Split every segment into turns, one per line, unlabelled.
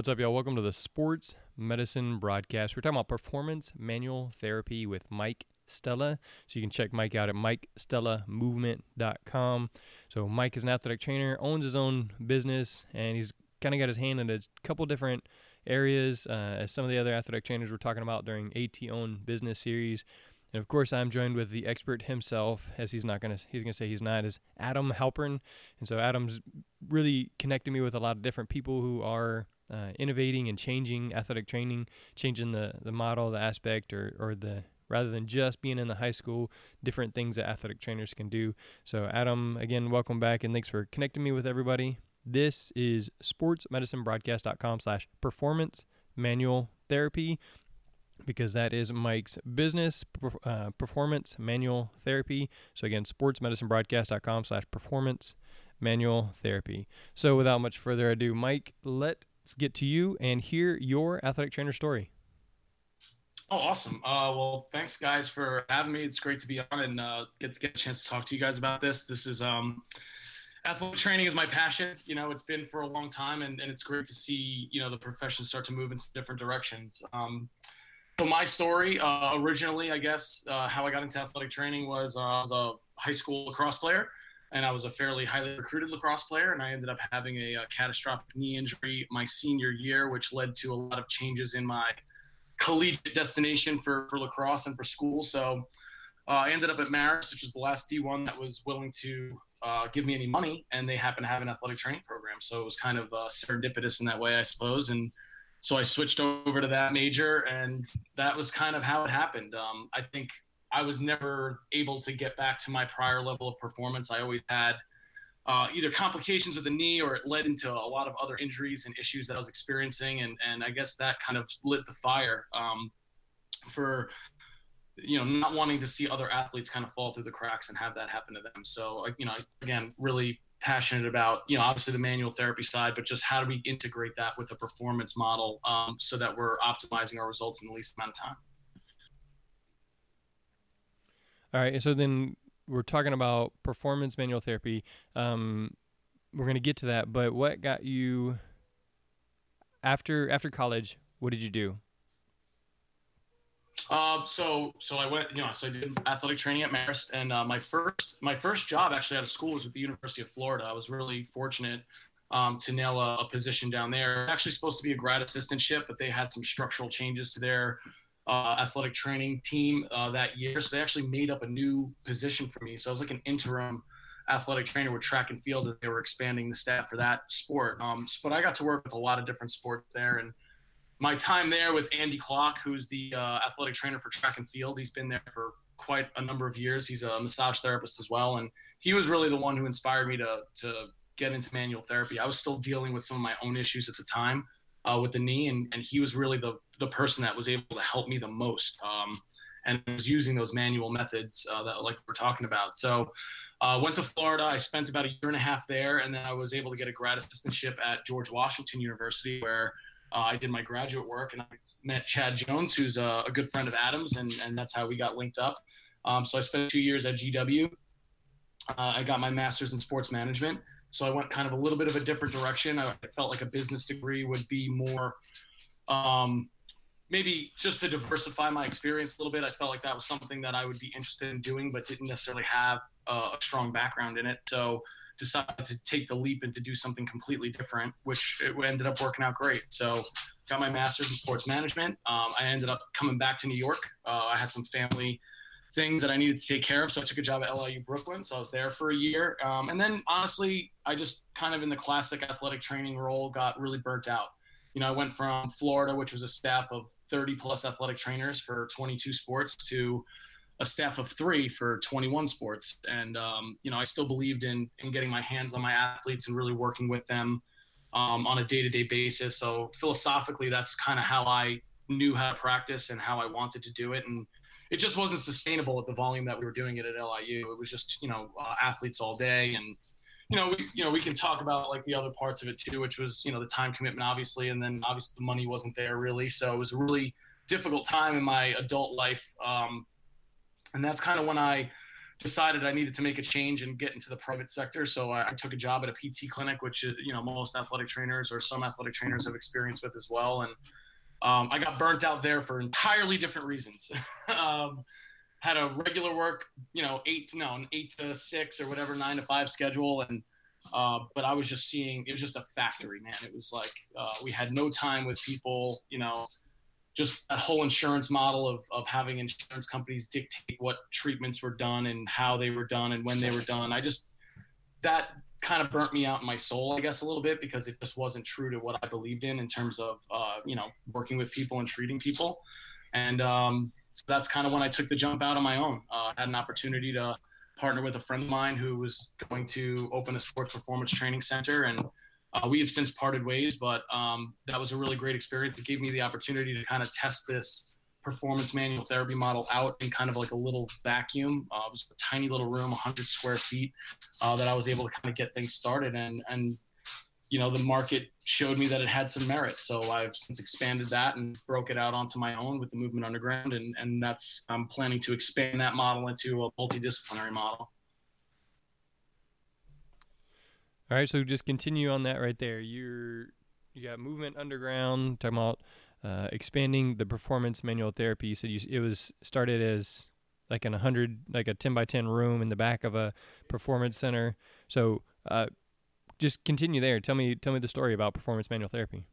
What's up, y'all? Welcome to the Sports Medicine Broadcast. We're talking about performance manual therapy with Mike Stella. So you can check Mike out at MikeStellaMovement.com. So Mike is an athletic trainer, owns his own business, and he's kind of got his hand in a couple different areas, uh, as some of the other athletic trainers were talking about during AT Own Business Series. And of course, I'm joined with the expert himself, as he's not gonna he's gonna say he's not, is Adam Halpern. And so Adam's really connected me with a lot of different people who are uh, innovating and changing athletic training, changing the, the model, the aspect, or, or the rather than just being in the high school, different things that athletic trainers can do. So, Adam, again, welcome back and thanks for connecting me with everybody. This is sportsmedicinebroadcast.com slash performance manual therapy because that is Mike's business, uh, performance manual therapy. So again, sportsmedicinebroadcast.com slash performance manual therapy. So without much further ado, Mike, let let's get to you and hear your athletic trainer story.
Oh, awesome. Uh, well, thanks guys for having me. It's great to be on and uh, get, get a chance to talk to you guys about this. This is um, athletic training is my passion. You know, it's been for a long time and, and it's great to see, you know, the profession start to move in different directions. Um, so my story, uh, originally, I guess, uh, how I got into athletic training was uh, I was a high school lacrosse player and I was a fairly highly recruited lacrosse player, and I ended up having a, a, catastrophic knee injury my senior year, which led to a lot of changes in my collegiate destination for, for lacrosse and for school. So uh, I ended up at Marist, which was the last D1 that was willing to uh, give me any money, and they happened to have an athletic training program. So it was kind of uh, serendipitous in that way, I suppose. And so I switched over to that major, and that was kind of how it happened. Um, I think I was never able to get back to my prior level of performance. I always had uh, either complications with the knee or it led into a lot of other injuries and issues that I was experiencing. And, and I guess that kind of lit the fire um, for, you know, not wanting to see other athletes kind of fall through the cracks and have that happen to them. So, you know, again, really passionate about, you know, obviously the manual therapy side, but just how do we integrate that with a performance model um, so that we're optimizing our results in the least amount of time.
All right. So then we're talking about performance manual therapy. Um, we're going to get to that, but what got you after after college? What did you do?
Um, so so I went, you know, so I did athletic training at Marist, and uh, my first my first job actually out of school was with the University of Florida. I was really fortunate um, to nail a, a, position down there. Actually supposed to be a grad assistantship, but they had some structural changes to their uh, athletic training team uh, that year. So they actually made up a new position for me. So I was like an interim athletic trainer with track and field as they were expanding the staff for that sport. Um, but I got to work with a lot of different sports there. And my time there with Andy Clock, who's the uh, athletic trainer for track and field, he's been there for quite a number of years. He's a massage therapist as well. And he was really the one who inspired me to, to get into manual therapy. I was still dealing with some of my own issues at the time uh, with the knee, and, and he was really the the person that was able to help me the most. Um, and was using those manual methods uh, that like we're talking about. So uh, went to Florida. I spent about a year and a half there, and then I was able to get a grad assistantship at George Washington University, where uh, I did my graduate work, and I met Chad Jones, who's a, a good friend of Adams, and, and that's how we got linked up. Um, so I spent two years at GW. Uh, I got my master's in sports management. So I went kind of a little bit of a different direction. I felt like a business degree would be more, um, maybe just to diversify my experience a little bit. I felt like that was something that I would be interested in doing, but didn't necessarily have a, a strong background in it. So decided to take the leap and to do something completely different, which it ended up working out great. So got my master's in sports management. Um, I ended up coming back to New York. Uh, I had some family things that I needed to take care of. So I took a job at LIU Brooklyn. So I was there for a year. Um, and then honestly, I just kind of in the classic athletic training role got really burnt out. You know, I went from Florida, which was a staff of 30 plus athletic trainers for 22 sports, to a staff of three for 21 sports. And, um, you know, I still believed in, in getting my hands on my athletes and really working with them um, on a day to day basis. So philosophically, that's kind of how I knew how to practice and how I wanted to do it. And it just wasn't sustainable at the volume that we were doing it at LIU. It was just you know uh, athletes all day, and you know we you know we can talk about like the other parts of it too, which was you know the time commitment obviously, and then obviously the money wasn't there really. So it was a really difficult time in my adult life, um, and that's kind of when I decided I needed to make a change and get into the private sector. So I, I, took a job at a PT clinic, which you know, most athletic trainers or some athletic trainers have experience with as well. And um, I got burnt out there for entirely different reasons. um, had a regular work, you know, eight to no, an eight to six or whatever, nine to five schedule. And, uh, but I was just seeing, it was just a factory, man. It was like, uh, we had no time with people, you know, just that whole insurance model of, of having insurance companies dictate what treatments were done and how they were done and when they were done. I just, that kind of burnt me out in my soul, I guess, a little bit because it just wasn't true to what I believed in in terms of, uh, you know, working with people and treating people. And um, so that's kind of when I took the jump out on my own. Uh, had an opportunity to partner with a friend of mine who was going to open a sports performance training center and uh, we have since parted ways, but um, that was a really great experience. It gave me the opportunity to kind of test this performance manual therapy model out in kind of like a little vacuum. Uh, it was a tiny little room, 100 square feet, uh, that I was able to kind of get things started. And and you know the market showed me that it had some merit, so I've since expanded that and broke it out onto my own with the Movement Underground, and and that's I'm planning to expand that model into a multidisciplinary model.
All right, so just continue on that right there. You're you got movement underground talking about uh, expanding the performance manual therapy. You said you, it was started as like a hundred, like a ten by ten room in the back of a performance center. So uh, just continue there. Tell me tell me the story about performance manual therapy.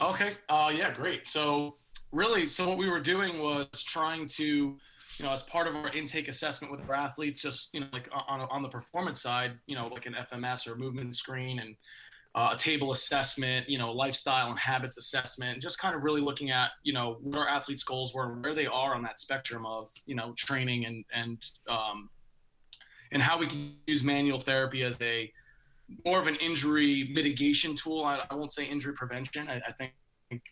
Okay. Uh, yeah, great. So really, so what we were doing was trying to you know, as part of our intake assessment with our athletes, just you know, like on on the performance side, you know, like an FMS or movement screen and uh, a table assessment, you know, lifestyle and habits assessment, and just kind of really looking at you know what our athletes' goals were, where they are on that spectrum of you know training and and um, and how we can use manual therapy as a more of an injury mitigation tool. I, I won't say injury prevention. I, I think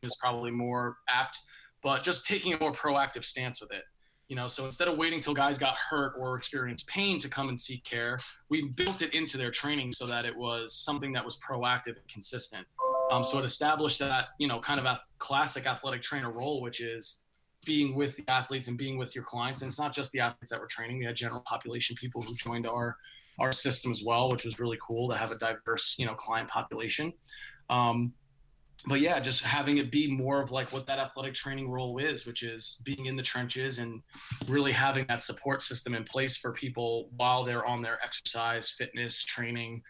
is probably more apt, but just taking a more proactive stance with it. You know, so instead of waiting till guys got hurt or experienced pain to come and seek care, we built it into their training so that it was something that was proactive and consistent. Um, so it established that, you know, kind of a classic athletic trainer role, which is being with the athletes and being with your clients. And it's not just the athletes that we're training. We had general population people who joined our our system as well, which was really cool to have a diverse, you know, client population. Um, but yeah, just having it be more of like what that athletic training role is, which is being in the trenches and really having that support system in place for people while they're on their exercise, fitness, training,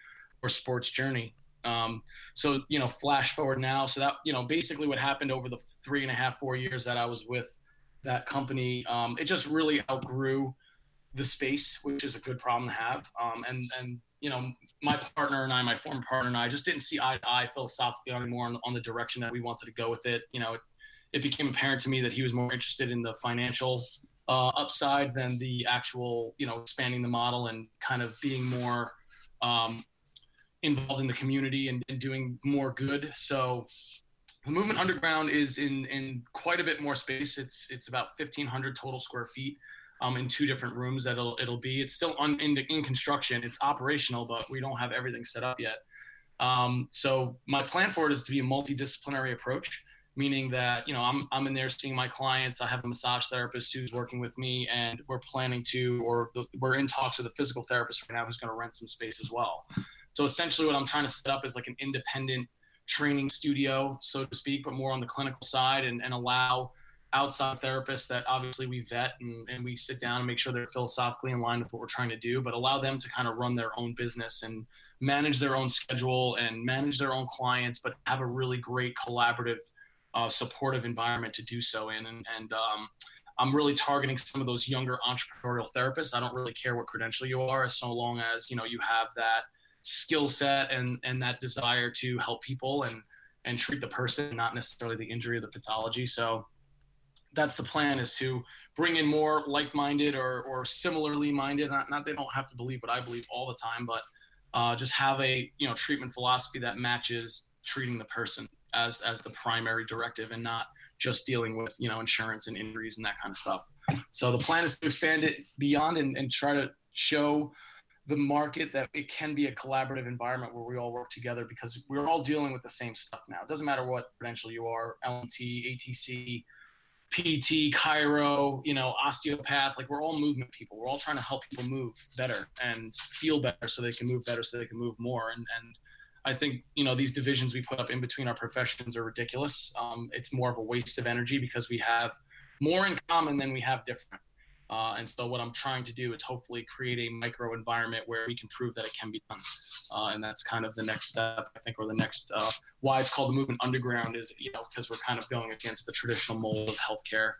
or sports journey. Um, so you know, flash forward now. So that you know, basically what happened over the three and a half, four years that I was with that company, um, it just really outgrew the space, which is a good problem to have. Um, and and you know, my partner and I, my former partner and I, just didn't see eye to eye philosophically anymore on, on the direction that we wanted to go with it. You know, it, it became apparent to me that he was more interested in the financial uh, upside than the actual, you know, expanding the model and kind of being more um, involved in the community and, and doing more good. So the movement underground is in in quite a bit more space. It's it's about 1,500 total square feet um, in two different rooms that it'll, it'll be. It's still un, in, in construction. It's operational, but we don't have everything set up yet. Um, so my plan for it is to be a multidisciplinary approach, meaning that you know I'm I'm in there seeing my clients. I have a massage therapist who's working with me, and we're planning to, or the, we're in talks with a physical therapist right now who's going to rent some space as well. So essentially, what I'm trying to set up is like an independent training studio, so to speak, but more on the clinical side, and, and allow outside therapists that obviously we vet and, and we sit down and make sure they're philosophically in line with what we're trying to do, but allow them to kind of run their own business and manage their own schedule and manage their own clients, but have a really great collaborative, uh, supportive environment to do so in. And, and um, I'm really targeting some of those younger entrepreneurial therapists. I don't really care what credential you are, as so long as you know you have that skill set and and that desire to help people and and treat the person, not necessarily the injury or the pathology. So that's the plan is to bring in more like-minded or, or similarly minded not, not they don't have to believe what i believe all the time but uh, just have a you know treatment philosophy that matches treating the person as as the primary directive and not just dealing with you know insurance and injuries and that kind of stuff so the plan is to expand it beyond and, and try to show the market that it can be a collaborative environment where we all work together because we're all dealing with the same stuff now. It doesn't matter what credential you are, LMT, ATC, PT, chiro, you know, osteopath. Like we're all movement people. We're all trying to help people move better and feel better so they can move better, so they can move more. And and I think you know these divisions we put up in between our professions are ridiculous. Um, it's more of a waste of energy because we have more in common than we have different. Uh, and so what I'm trying to do is hopefully create a micro environment where we can prove that it can be done. Uh, and that's kind of the next step, I think, or the next uh, why it's called the movement underground is you know because we're kind of going against the traditional mold of healthcare.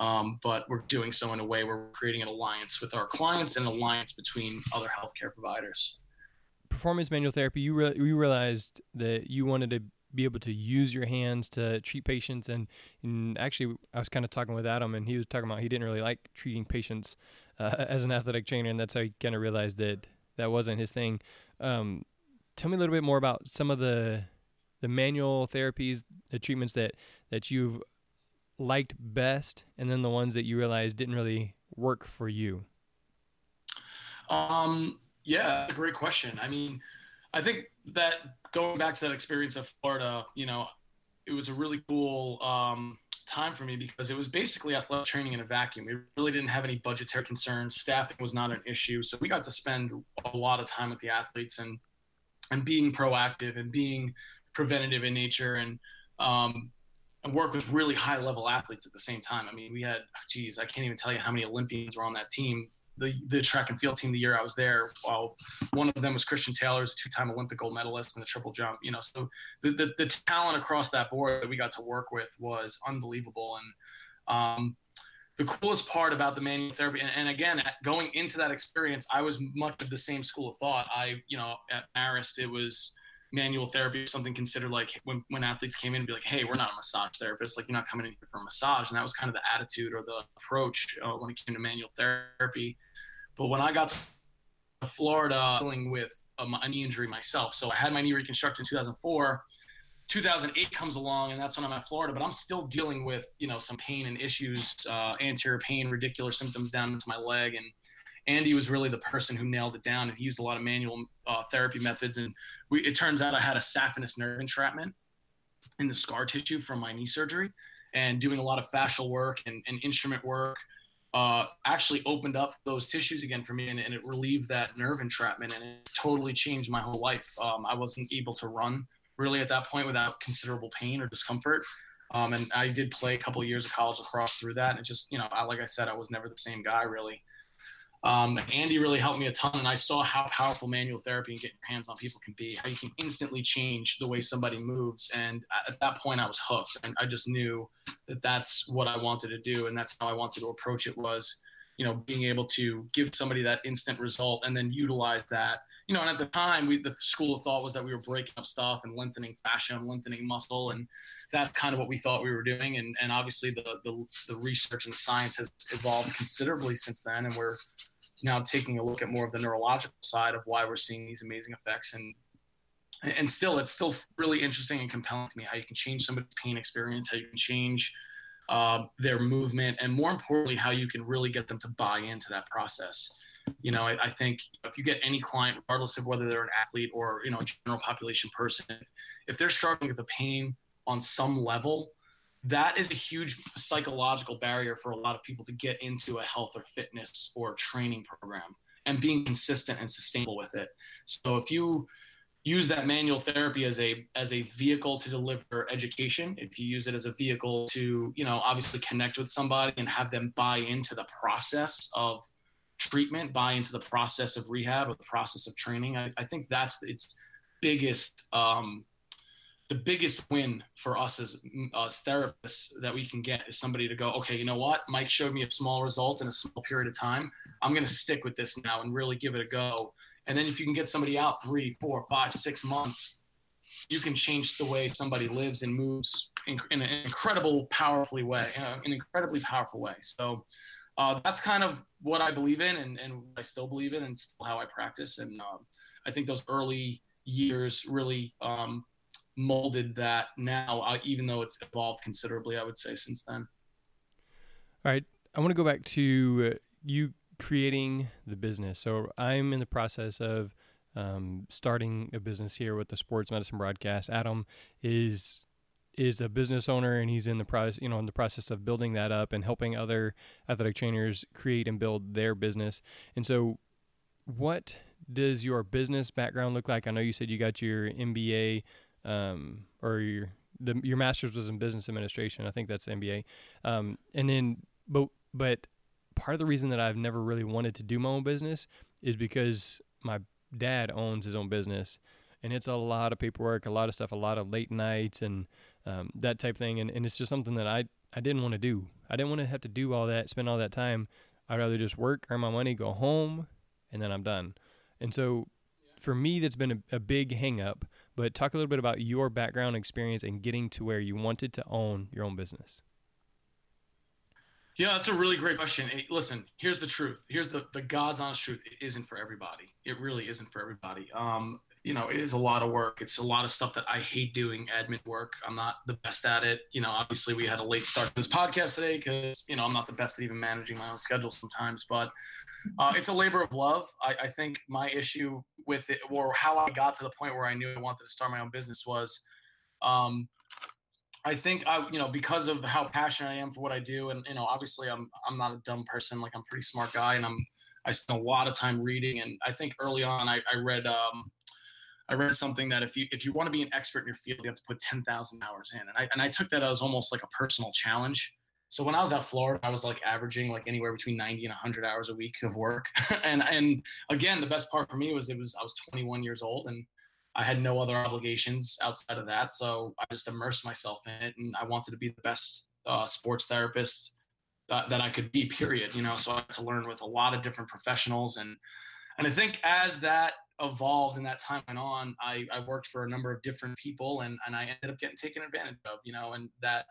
Um, but we're doing so in a way where we're creating an alliance with our clients and an alliance between other healthcare providers
performance manual therapy, you re- you realized that you wanted to be able to use your hands to treat patients, and, and actually, I was kind of talking with Adam, and he was talking about he didn't really like treating patients uh, as an athletic trainer, and that's how he kind of realized that that wasn't his thing. Um, tell me a little bit more about some of the the manual therapies, the treatments that that you've liked best, and then the ones that you realized didn't really work for you.
Um, yeah, great question. I mean, I think that going back to that experience of Florida, you know, it was a really cool um, time for me because it was basically athletic training in a vacuum. We really didn't have any budgetary concerns. Staffing was not an issue, so we got to spend a lot of time with the athletes and and being proactive and being preventative in nature and um, and work with really high level athletes at the same time. I mean, we had, geez, I can't even tell you how many Olympians were on that team the, the track and field team the year I was there. While one of them was Christian Taylor, a two-time Olympic gold medalist in the triple jump. You know, so the, the, the talent across that board that we got to work with was unbelievable. And um, the coolest part about the manual therapy, and, and, again, going into that experience, I was much of the same school of thought. I, you know, at Marist, it was manual therapy something considered like when, when athletes came in and be like, hey, we're not a massage therapist. Like, you're not coming in here for a massage. And that was kind of the attitude or the approach uh, when it came to manual therapy. But when I got to Florida dealing with a, a knee injury myself, so I had my knee reconstructed in 2004. 2008 comes along and that's when I'm at Florida, but I'm still dealing with, you know, some pain and issues, uh, anterior pain, radicular symptoms down into my leg. And Andy was really the person who nailed it down, and he used a lot of manual uh, therapy methods. And we, it turns out I had a saphenous nerve entrapment in the scar tissue from my knee surgery, and doing a lot of fascial work and, and instrument work uh, actually opened up those tissues again for me, and, and, it relieved that nerve entrapment, and it totally changed my whole life. Um, I wasn't able to run really at that point without considerable pain or discomfort. Um, and I did play a couple of years of college lacrosse through that. And it just, you know, I, like I said, I was never the same guy really. Um, Andy really helped me a ton, and I saw how powerful manual therapy and getting your hands on people can be. How you can instantly change the way somebody moves, and at that point, I was hooked, and I just knew that that's what I wanted to do, and that's how I wanted to approach it. Was you know being able to give somebody that instant result, and then utilize that. You know, and at the time, we the school of thought was that we were breaking up stuff and lengthening fascia and lengthening muscle, and that's kind of what we thought we were doing. And and obviously, the the, the research and the science has evolved considerably since then, and we're now taking a look at more of the neurological side of why we're seeing these amazing effects. And and still it's still really interesting and compelling to me how you can change somebody's pain experience how you can change uh, their movement and more importantly how you can really get them to buy into that process. You know I, I, think if you get any client regardless of whether they're an athlete or you know a general population person if they're struggling with the pain on some level that is a huge psychological barrier for a lot of people to get into a health or fitness or training program and being consistent and sustainable with it. So if you use that manual therapy as a as a vehicle to deliver education, if you use it as a vehicle to, you know, obviously connect with somebody and have them buy into the process of treatment, buy into the process of rehab or the process of training, I, I think that's its biggest um, the biggest win for us as, as therapists that we can get is somebody to go, okay, you know what? Mike showed me a small result in a small period of time. I'm going to stick with this now and really give it a go. And then if you can get somebody out three, four, five, six months, you can change the way somebody lives and moves in, in an incredible, powerfully way, uh, an incredibly powerful way. So uh, that's kind of what I believe in and, and I still believe in and still how I practice. And um, I think those early years really um, molded that now, uh, even though it's evolved considerably, I would say, since then.
All right. I want to go back to uh, you creating the business. So I'm in the process of um, starting a business here with the sports medicine broadcast. Adam is is a business owner and he's in the process, you know, in the process of building that up and helping other athletic trainers create and build their business. And so, what does your business background look like? I know you said you got your MBA um, or your the, your master's was in business administration. I think that's MBA. Um, and then, but but part of the reason that I've never really wanted to do my own business is because my dad owns his own business, and it's a lot of paperwork, a lot of stuff, a lot of late nights, and um, that type thing. And, and it's just something that I I didn't want to do. I didn't want to have to do all that, spend all that time. I'd rather just work, earn my money, go home, and then I'm done. And so for me, that's been a, a big hangup. But talk a little bit about your background experience and getting to where you wanted to own your own business.
Yeah, that's a really great question. listen, here's the truth. Here's the the God's honest truth. It isn't for everybody. It really isn't for everybody. Um, you know, it is a lot of work. It's a lot of stuff that I hate doing, admin work. I'm not the best at it. You know, obviously we had a late start to this podcast today because, you know, I'm not the best at even managing my own schedule sometimes, but uh, it's a labor of love. I, I, think my issue with it or how I got to the point where I knew I wanted to start my own business was, um, I think I, you know, because of how passionate I am for what I do, and you know, obviously I'm I'm not a dumb person. Like I'm a pretty smart guy, and I'm I spend a lot of time reading. And I think early on I, I read um, I read something that if you if you want to be an expert in your field, you have to put ten thousand hours in, and I and I took that as almost like a personal challenge. So when I was at Florida, I was like averaging like anywhere between ninety and hundred hours a week of work, and and again, the best part for me was it was I was twenty one years old and I had no other obligations outside of that, so I just immersed myself in it, and I wanted to be the best uh, sports therapist that, that I could be. Period. You know, so I had to learn with a lot of different professionals and and I think as that evolved and that time went on, I, I worked for a number of different people and, and I ended up getting taken advantage of, you know, and that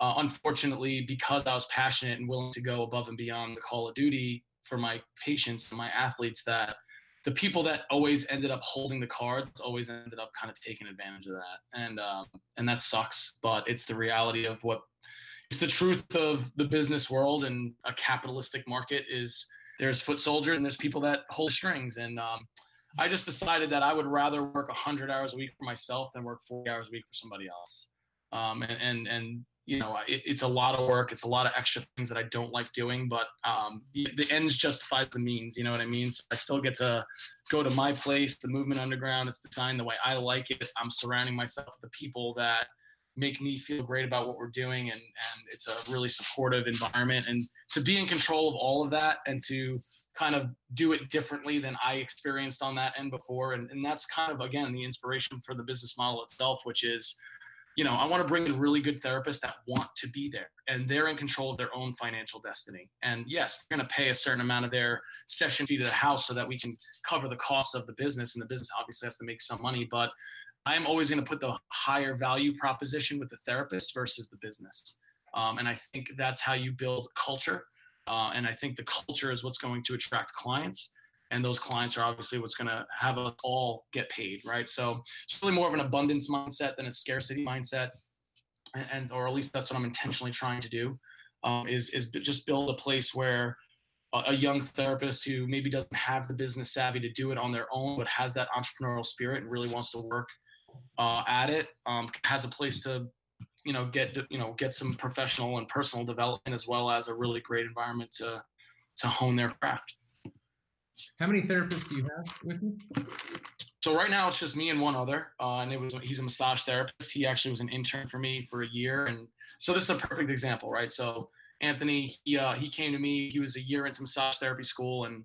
uh, unfortunately, because I was passionate and willing to go above and beyond the call of duty for my patients and my athletes, that the people that always ended up holding the cards always ended up kind of taking advantage of that. And, um, and that sucks, but it's the reality of what it's the truth of the business world and a capitalistic market is there's foot soldiers and there's people that hold strings. And, um, I just decided that I would rather work 100 hours a week for myself than work 40 hours a week for somebody else. Um, and, and, and, you know, it, it's a lot of work. It's a lot of extra things that I don't like doing, but um, the, the ends justifies the means. You know what I mean? So I still get to go to my place, the Movement Underground. It's designed the way I like it. I'm surrounding myself with the people that make me feel great about what we're doing and and it's a really supportive environment. And to be in control of all of that and to kind of do it differently than I experienced on that end before and, and that's kind of again the inspiration for the business model itself which is you know I want to bring in really good therapists that want to be there and they're in control of their own financial destiny. And yes they're going to pay a certain amount of their session fee to the house so that we can cover the costs of the business and the business obviously has to make some money but I'm always going to put the higher value proposition with the therapist versus the business. Um, and I think that's how you build culture. Uh, and I think the culture is what's going to attract clients. And those clients are obviously what's going to have us all get paid, right? So it's really more of an abundance mindset than a scarcity mindset. And, and or at least that's what I'm intentionally trying to do, um, is, is just build a place where a young therapist who maybe doesn't have the business savvy to do it on their own, but has that entrepreneurial spirit and really wants to work uh, at it um, has a place to you know get you know get some professional and personal development as well as a really great environment to to hone their craft.
How many therapists do you have with you?
So right now it's just me and one other uh, and it was he's a massage therapist. He actually was an intern for me for a year and so this is a perfect example right? So anthony he, uh, he came to me he was a year into massage therapy school and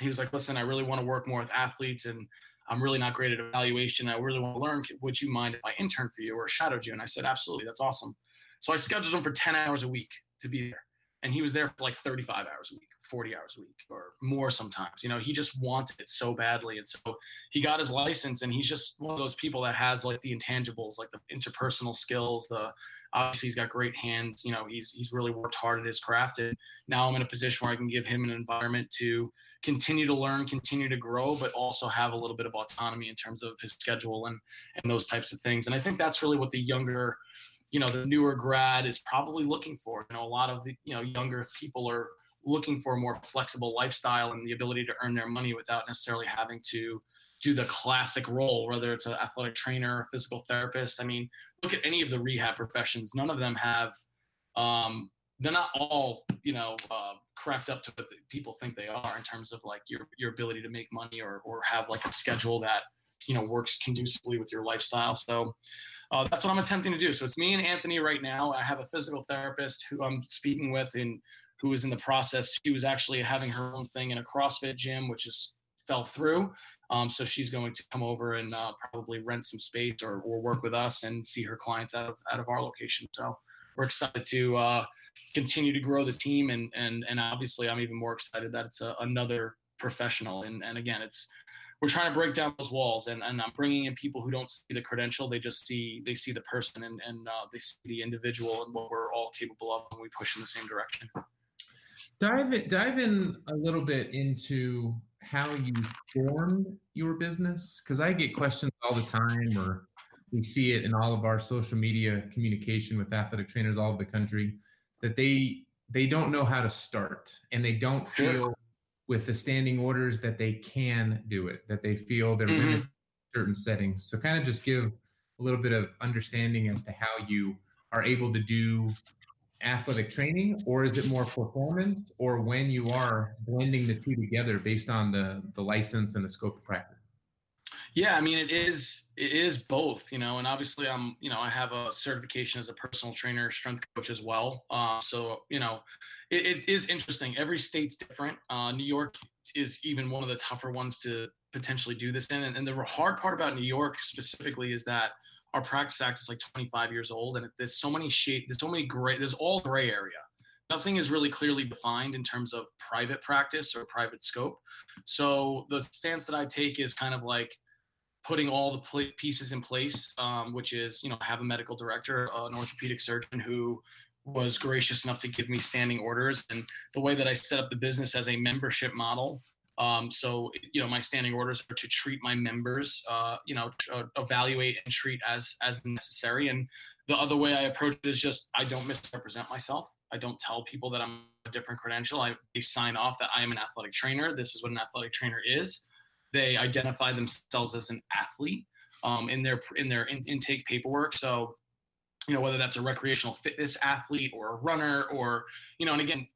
he was like listen i really want to work more with athletes and I'm really not great at evaluation. I really want to learn. Would you mind if I intern for you or shadowed you? And I said, absolutely. That's awesome. So I scheduled him for 10 hours a week to be there. And he was there for like 35 hours a week, 40 hours a week, or more sometimes. You know, he just wanted it so badly. And so he got his license, and he's just one of those people that has like the intangibles, like the interpersonal skills, the obviously he's got great hands. You know, he's he's really worked hard at his craft. And now I'm in a position where I can give him an environment to continue to learn, continue to grow, but also have a little bit of autonomy in terms of his schedule and and those types of things. And I think that's really what the younger, you know, the newer grad is probably looking for. You know, a lot of the you know younger people are looking for a more flexible lifestyle and the ability to earn their money without necessarily having to do the classic role, whether it's an athletic trainer physical therapist. I mean, look at any of the rehab professions. None of them have, um, they're not all, you know, uh, up to what people think they are in terms of like your, your ability to make money or, or have like a schedule that, you know, works conducively with your lifestyle. So uh, that's what I'm attempting to do. So it's me and Anthony right now. I have a physical therapist who I'm speaking with and who is in the process. She was actually having her own thing in a CrossFit gym, which is fell through. Um, so she's going to come over and uh, probably rent some space or, or work with us and see her clients out of out of our location. So we're excited to uh, continue to grow the team, and and and obviously I'm even more excited that it's a, another professional. And and again, it's we're trying to break down those walls, and, and I'm bringing in people who don't see the credential; they just see they see the person and and uh, they see the individual and what we're all capable of when we push in the same direction.
Dive in, dive in a little bit into how you formed your business? Because I get questions all the time, or we see it in all of our social media communication with athletic trainers all over the country that they they don't know how to start and they don't feel with the standing orders that they can do it that they feel they're mm-hmm. limited certain settings. So kind of just give a little bit of understanding as to how you are able to do athletic training or is it more performance or when you are blending the two together based on the the license and the scope of practice
yeah i mean it is it is both you know and obviously i'm you know i have a certification as a personal trainer strength coach as well. Uh, so you know it, it is interesting. Every state's different. Uh, new york is even one of the tougher ones to potentially do this in. And, and the hard part about new york specifically is that our practice act is like 25 years old and there's so many shape there's so many gray there's all gray area. Nothing is really clearly defined in terms of private practice or private scope. So the stance that i take is kind of like putting all the pl- pieces in place um, which is you know I have a medical director an orthopedic surgeon who was gracious enough to give me standing orders and the way that i set up the business as a membership model um, so, you know, my standing orders are to treat my members, uh, you know, uh, evaluate and treat as as necessary. And the other way I approach it is just I don't misrepresent myself. I don't tell people that I'm a different credential. I they sign off that I am an athletic trainer. This is what an athletic trainer is. They identify themselves as an athlete um, in their in their in, intake paperwork. So, you know, whether that's a recreational fitness athlete or a runner or you know, and again,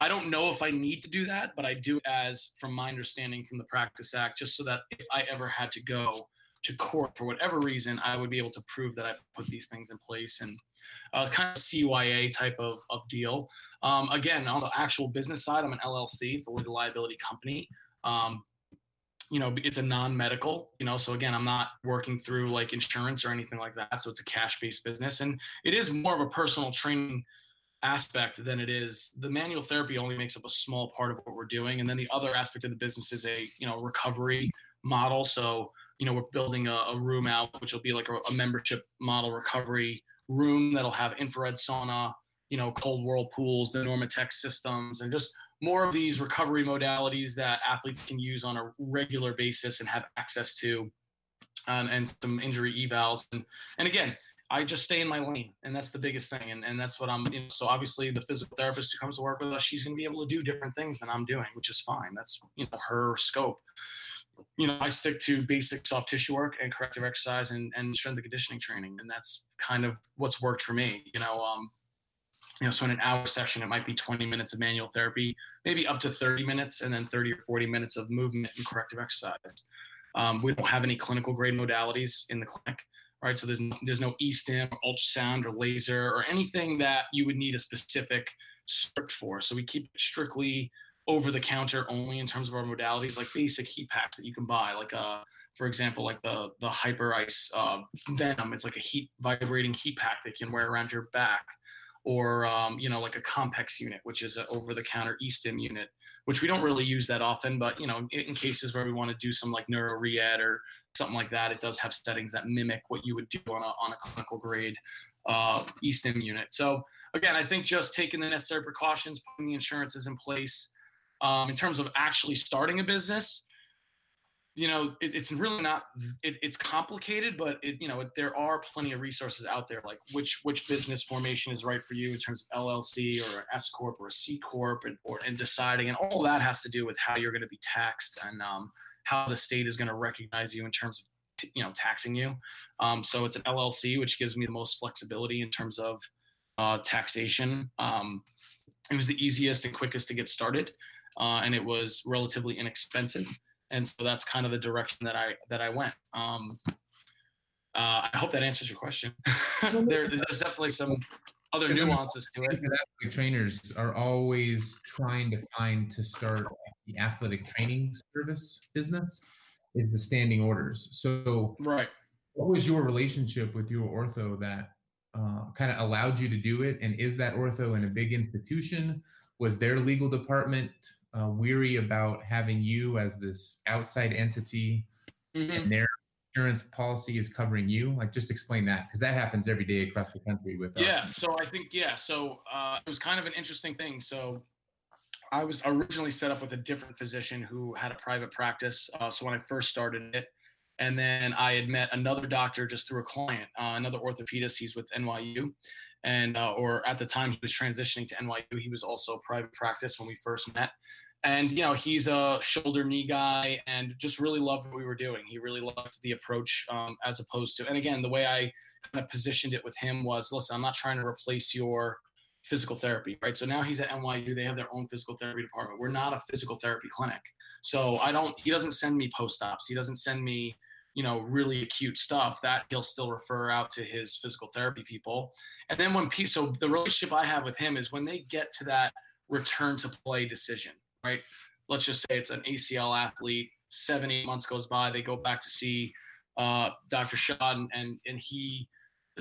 I don't know if I need to do that, but I do as from my understanding from the Practice Act, just so that if I ever had to go to court for whatever reason, I would be able to prove that I put these things in place and uh, kind of CYA type of, of deal. Um, again, on the actual business side, I'm an LLC. It's a legal liability company. Um, you know, it's a non-medical, you know, so again, I'm not working through like insurance or anything like that. So it's a cash-based business and it is more of a personal training aspect than it is the manual therapy only makes up a small part of what we're doing and then the other aspect of the business is a you know recovery model so you know we're building a, a room out which will be like a, a, membership model recovery room that'll have infrared sauna you know cold whirlpools the normatec systems and just more of these recovery modalities that athletes can use on a regular basis and have access to um, and some injury evals and and again I just stay in my lane, and that's the biggest thing. And, and that's what I'm. You know, so obviously, the physical therapist who comes to work with us, she's going to be able to do different things than I'm doing, which is fine. That's you know her scope. You know, I stick to basic soft tissue work and corrective exercise and, and strength and conditioning training, and that's kind of what's worked for me. You know, um, you know, so in an hour session, it might be 20 minutes of manual therapy, maybe up to 30 minutes, and then 30 or 40 minutes of movement and corrective exercise. Um, we don't have any clinical grade modalities in the clinic right? So there's no, there's no e-stim or ultrasound or laser or anything that you would need a specific script for. So we keep it strictly over the counter only in terms of our modalities, like basic heat packs that you can buy, like uh, for example, like the the Hyperice uh, Venom. It's like a heat vibrating heat pack that you can wear around your back, or um, you know, like a Compex unit, which is an over the counter e-stim unit, which we don't really use that often, but you know, in, cases where we want to do some like neuro re-ed or something like that, it does have settings that mimic what you would do on a, on a clinical grade uh, eSTIM unit. So again, I think just taking the necessary precautions, putting the insurances in place. Um, in terms of actually starting a business, you know, it, it's really not. It, it's complicated, but it, you know, it, there are plenty of resources out there, like which which business formation is right for you in terms of LLC or an S corp or a C corp, and or and deciding, and all that has to do with how you're going to be taxed and um, how the state is going to recognize you in terms of t- you know taxing you. Um, so it's an LLC, which gives me the most flexibility in terms of uh, taxation. Um, it was the easiest and quickest to get started, uh, and it was relatively inexpensive. And so that's kind of the direction that I that I went. Um, uh, I hope that answers your question. there, there's definitely some other nuances to it.
Athletic trainers are always trying to find to start the athletic training service business is the standing orders. So,
right.
What was your relationship with your ortho that uh, kind of allowed you to do it? And is that ortho in a big institution? Was their legal department uh, weary about having you as this outside entity mm-hmm. and their insurance policy is covering you? Like, just explain that because that happens every day across the country with.
Yeah. So I think yeah. So uh, it was kind of an interesting thing. So I was originally set up with a different physician who had a private practice. Uh, so when I first started it, and then I had met another doctor just through a client, uh, another orthopedist. He's with NYU, and uh, or at the time he was transitioning to NYU. He was also private practice when we first met, and you know he's a shoulder knee guy and just really loved what we were doing. He really loved the approach um, as opposed to, and again the way I kind of positioned it with him was, listen, I'm not trying to replace your physical therapy, right? So now he's at NYU. They have their own physical therapy department. We're not a physical therapy clinic. So I don't, he doesn't send me post ops. He doesn't send me, you know, really acute stuff that he'll still refer out to his physical therapy people. And then when, so the relationship I have with him is when they get to that return to play decision, right? Let's just say it's an ACL athlete, seven, eight months goes by, they go back to see uh, Dr. Shah and, and, and he,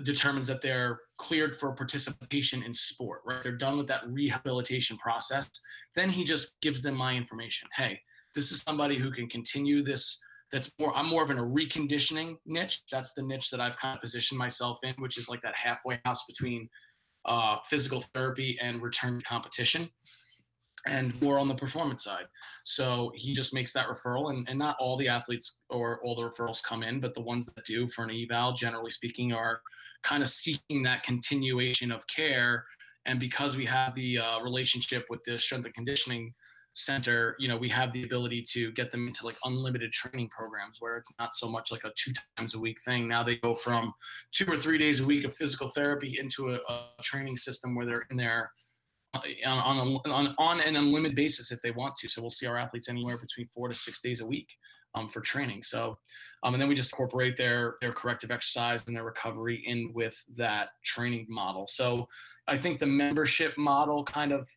determines that they're cleared for participation in sport, right? They're done with that rehabilitation process. Then he just gives them my information. Hey, this is somebody who can continue this. That's more, I'm more of in a reconditioning niche. That's the niche that I've kind of positioned myself in, which is like that halfway house between uh, physical therapy and return to competition and more on the performance side. So he just makes that referral, and, and not all the athletes or all the referrals come in, but the ones that do for an eval, generally speaking, are kind of seeking that continuation of care. And because we have the uh, relationship with the strength and conditioning center, you know, we have the ability to get them into like unlimited training programs where it's not so much like a two times a week thing. Now they go from two or three days a week of physical therapy into a, a training system where they're in there on, on, on, on an unlimited basis if they want to. So we'll see our athletes anywhere between four to six days a week um, for training. So, um, and then we just incorporate their their corrective exercise and their recovery in with that training model. So, I think the membership model kind of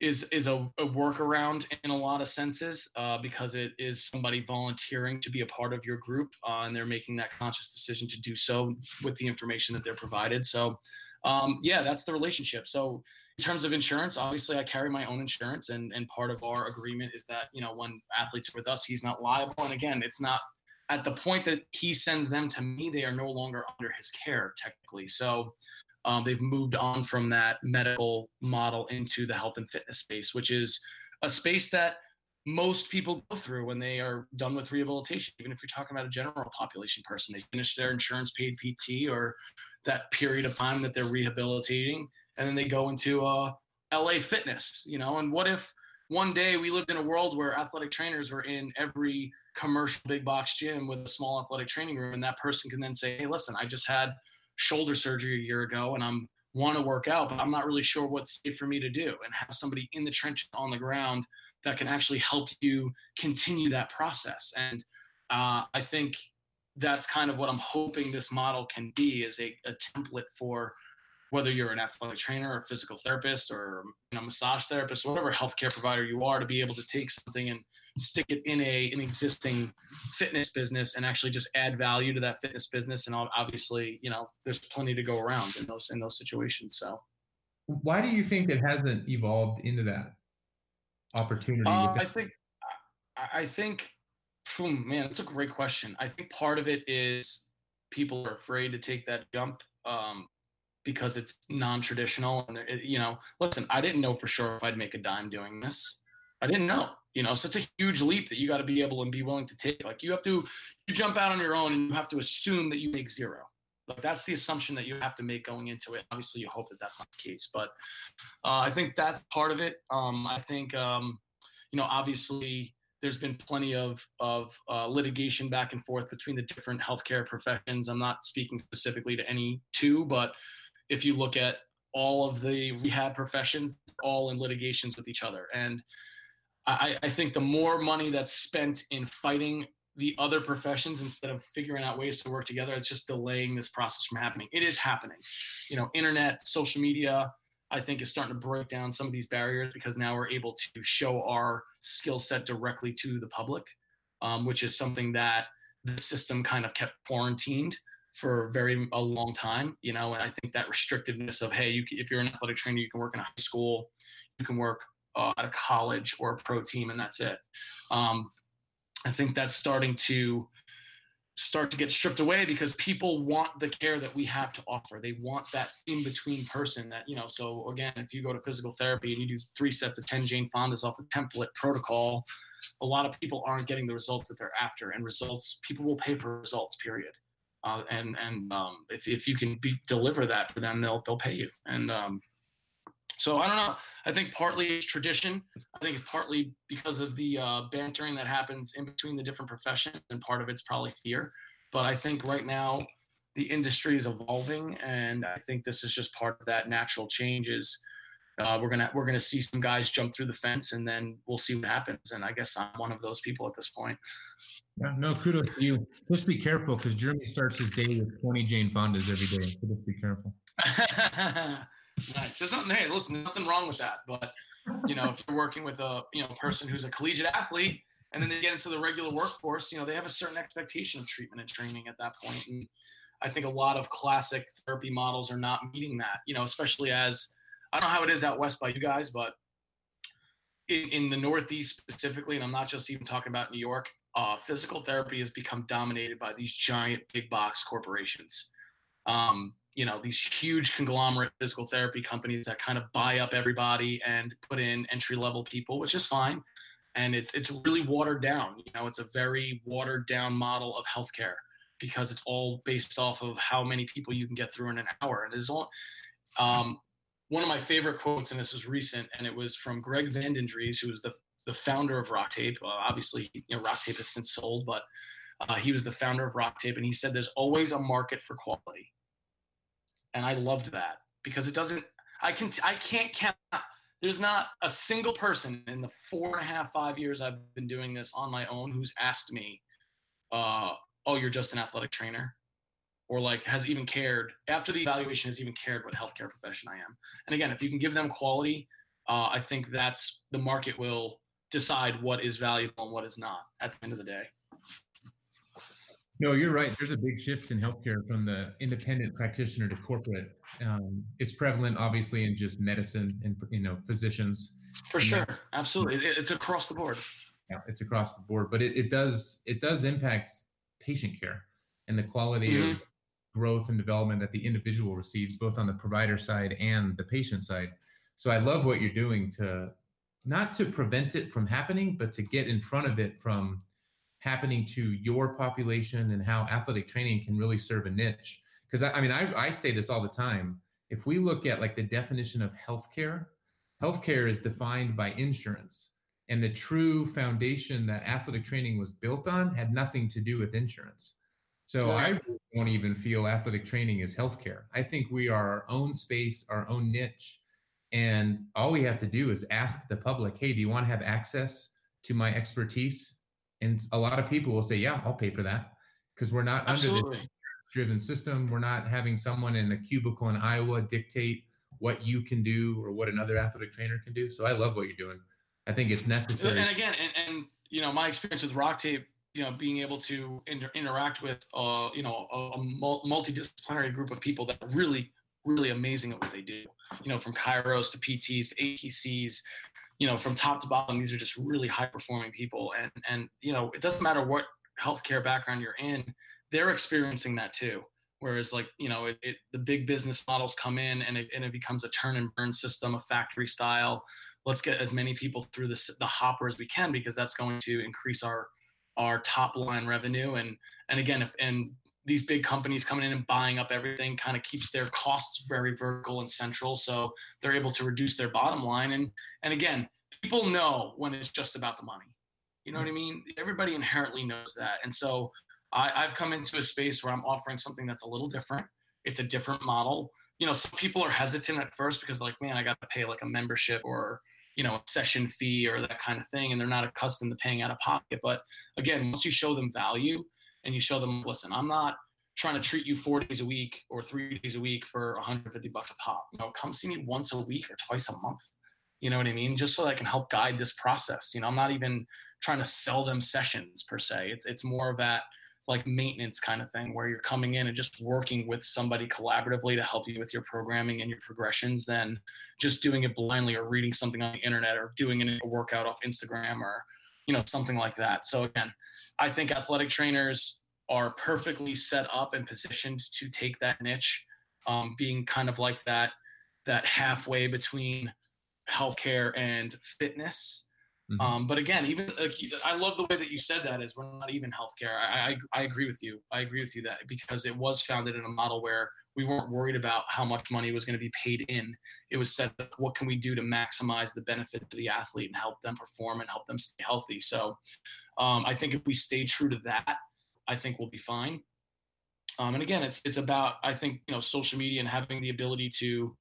is is a, a workaround in a lot of senses uh, because it is somebody volunteering to be a part of your group uh, and they're making that conscious decision to do so with the information that they're provided. So, um, yeah, that's the relationship. So in terms of insurance, obviously I carry my own insurance and, and part of our agreement is that, you know, when athletes are with us, he's not liable. And again, it's not at the point that he sends them to me, they are no longer under his care technically. So um, they've moved on from that medical model into the health and fitness space, which is a space that most people go through when they are done with rehabilitation. Even if you're talking about a general population person, they finish their insurance paid PT or that period of time that they're rehabilitating and then they go into uh, LA Fitness, you know. And what if one day we lived in a world where athletic trainers were in every commercial big box gym with a small athletic training room, and that person can then say, "Hey, listen, I just had shoulder surgery a year ago, and I'm want to work out, but I'm not really sure what's safe for me to do," and have somebody in the trenches on the ground that can actually help you continue that process. And uh, I think that's kind of what I'm hoping this model can be is a, a template for whether you're an athletic trainer or physical therapist or you know massage therapist whatever healthcare provider you are to be able to take something and stick it in a an existing fitness business and actually just add value to that fitness business. And obviously you know there's plenty to go around in those in those situations. So
why do you think it hasn't evolved into that opportunity?
Uh, i think i think oh man that's a great question. I think part of it is people are afraid to take that jump. Um, because it's non-traditional and it, you know listen i didn't know for sure if i'd make a dime doing this. I didn't know you know so it's a huge leap that you got to be able and be willing to take. Like you have to you jump out on your own and you have to assume that you make zero. Like that's the assumption that you have to make going into it. Obviously you hope that that's not the case but uh, i think that's part of it. Um, i think um, you know obviously there's been plenty of of uh, litigation back and forth between the different healthcare professions. I'm not speaking specifically to any two, but if you look at all of the rehab professions, all in litigations with each other, and I, I think the more money that's spent in fighting the other professions instead of figuring out ways to work together, it's just delaying this process from happening. It is happening. You know, internet, social media, I think is starting to break down some of these barriers because now we're able to show our skill set directly to the public, um, which is something that the system kind of kept quarantined for very a long time. You know, and I think that restrictiveness of hey, you, if you're an athletic trainer, you can work in a high school, you can work uh, at a college or a pro team, and that's it. Um, I think that's starting to start to get stripped away because people want the care that we have to offer. They want that in between person that, you know, so again, if you go to physical therapy and you do three sets of 10 Jane Fondas off a template protocol, a lot of people aren't getting the results that they're after and results, people will pay for results period. Uh, and, and um, if, if you can be, deliver that for them, they'll, they'll pay you. And um, so I don't know. I think partly it's tradition. I think it's partly because of the uh, bantering that happens in between the different professions, and part of it's probably fear. But I think right now the industry is evolving, and I think this is just part of that natural changes. Uh, we're gonna we're gonna see some guys jump through the fence, and then we'll see what happens. And I guess I'm one of those people at this point.
Yeah, no, kudos to you. Just be careful because Jeremy starts his day with 20 Jane Fondas every day. So just be careful.
Nice. There's nothing. Hey, listen, nothing wrong with that. But you know, if you're working with a you know person who's a collegiate athlete, and then they get into the regular workforce, you know, they have a certain expectation of treatment and training at that point. And I think a lot of classic therapy models are not meeting that. You know, especially as I don't know how it is out west by you guys, but in, in the Northeast specifically, and I'm not just even talking about New York, uh, physical therapy has become dominated by these giant big box corporations. Um, you know these huge conglomerate physical therapy companies that kind of buy up everybody and put in entry level people which is fine. And it's it's really watered down. You know it's a very watered down model of healthcare because it's all based off of how many people you can get through in an hour. And it's all um, one of my favorite quotes and this is recent and it was from greg van den Dries, who was the, the founder of RockTape uh, obviously you know RockTape has since sold but uh, he was the founder of RockTape and he said there's always a market for quality and I loved that because it doesn't. I can I can't count. There's not a single person in the four and a half five years I've been doing this on my own who's asked me, uh, "Oh, you're just an athletic trainer," or like has even cared after the evaluation has even cared what healthcare profession I am. And again, if you can give them quality, uh, I think that's the market will decide what is valuable and what is not at the end of the day.
No, you're right. There's a big shift in healthcare from the independent practitioner to corporate. Um, it's prevalent, obviously, in just medicine and you know physicians.
For sure, absolutely, it's across the board.
Yeah, it's across the board, but it, it does it does impact patient care and the quality mm-hmm. of growth and development that the individual receives, both on the provider side and the patient side. So I love what you're doing to not to prevent it from happening, but to get in front of it from happening to your population and how athletic training can really serve a niche. Because I, I, mean, I, I say this all the time. If we look at like the definition of healthcare, healthcare is defined by insurance. And the true foundation that athletic training was built on had nothing to do with insurance. So I don't even feel athletic training is healthcare. I think we are our own space, our own niche. And all we have to do is ask the public, hey, do you want to have access to my expertise? And a lot of people will say, yeah, I'll pay for that because we're not Absolutely. under the driven system. We're not having someone in a cubicle in Iowa dictate what you can do or what another athletic trainer can do. So I love what you're doing. I think it's necessary.
And again, and, and you know, my experience with RockTape, you know, being able to inter- interact with, uh, you know, a, a multidisciplinary group of people that are really, really amazing at what they do. You know, from chiros to PTs to ATCs you know, from top to bottom, these are just really high performing people. And, and, you know, it doesn't matter what healthcare background you're in, they're experiencing that too. Whereas like, you know, it, it, the big business models come in and it, and it becomes a turn and burn system, a factory style. Let's get as many people through the, the hopper as we can, because that's going to increase our, our top line revenue. And, and again, if, and these big companies coming in and buying up everything kind of keeps their costs very vertical and central so they're able to reduce their bottom line and and again people know when it's just about the money You know what I mm. mean? Everybody inherently knows that. And so I, I've come into a space where I'm offering something that's a little different. It's a different model. You know, some people are hesitant at first because like, man, I got to pay like a membership or you know, a session fee or that kind of thing, and they're not accustomed to paying out of pocket. But again, once you show them value and you show them, listen, I'm not trying to treat you four days a week or three days a week for 150 bucks a pop. You know, come see me once a week or twice a month. You know what I mean? Just so that I can help guide this process. You know, I'm not even trying to sell them sessions per se. It's it's more of that like maintenance kind of thing where you're coming in and just working with somebody collaboratively to help you with your programming and your progressions than just doing it blindly or reading something on the internet or doing a workout off Instagram or you know something like that. So again, I think athletic trainers are perfectly set up and positioned to take that niche, um, being kind of like that that halfway between healthcare and fitness Mm-hmm. Um, but again, even I love the way that you said that is we're not even healthcare. I, I, I agree with you. I agree with you that because it was founded in a model where we weren't worried about how much money was going to be paid in. It was said, what can we do to maximize the benefit to the athlete and help them perform and help them stay healthy? So um, I think if we stay true to that, I think we'll be fine. Um, and again, it's it's about I think you know social media and having the ability to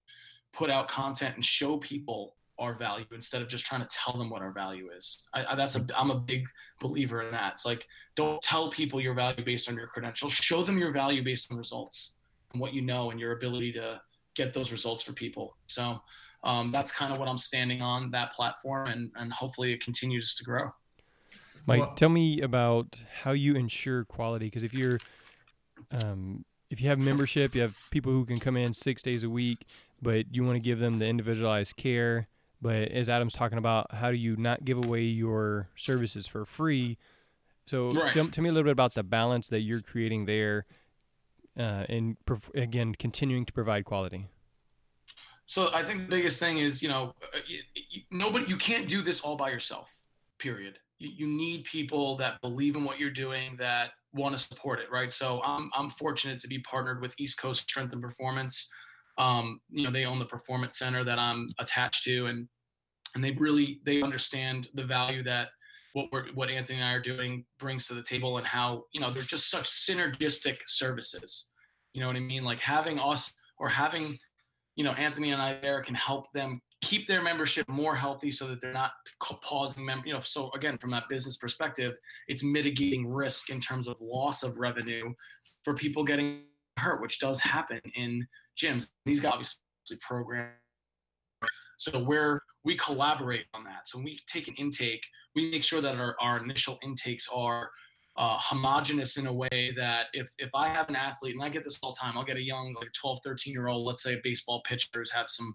put out content and show people our value instead of just trying to tell them what our value is. I, I, that's a I'm a big believer in that. It's like don't tell people your value based on your credentials. Show them your value based on results and what you know and your ability to get those results for people. So um, that's kind of what I'm standing on that platform, and and hopefully it continues to grow.
Mike, well, tell me about how you ensure quality because if you're um, if you have membership, you have people who can come in six days a week, but you want to give them the individualized care but as Adam's talking about, how do you not give away your services for free? So right. tell, tell, me a little bit about the balance that you're creating there, uh, and again, continuing to provide quality.
So I think the biggest thing is, you know, uh, you, you, nobody, you can't do this all by yourself. Period. You, you need people that believe in what you're doing, that want to support it, right? So I'm I'm fortunate to be partnered with East Coast Strength and Performance um, you know they own the performance center that i'm attached to and and they really they understand the value that what we're what anthony and i are doing brings to the table and how you know they're just such synergistic services. You know what i mean? Like having us or having you know anthony and i there can help them keep their membership more healthy so that they're not pausing mem- you know so again from that business perspective it's mitigating risk in terms of loss of revenue for people getting hurt, which does happen in gyms. These guys obviously program. So where we collaborate on that. So when we take an intake, we make sure that our, our initial intakes are uh, homogenous in a way that if, if I have an athlete, and I get this all the time, I'll get a young, like 12, 13 year old, let's say a baseball pitchers have some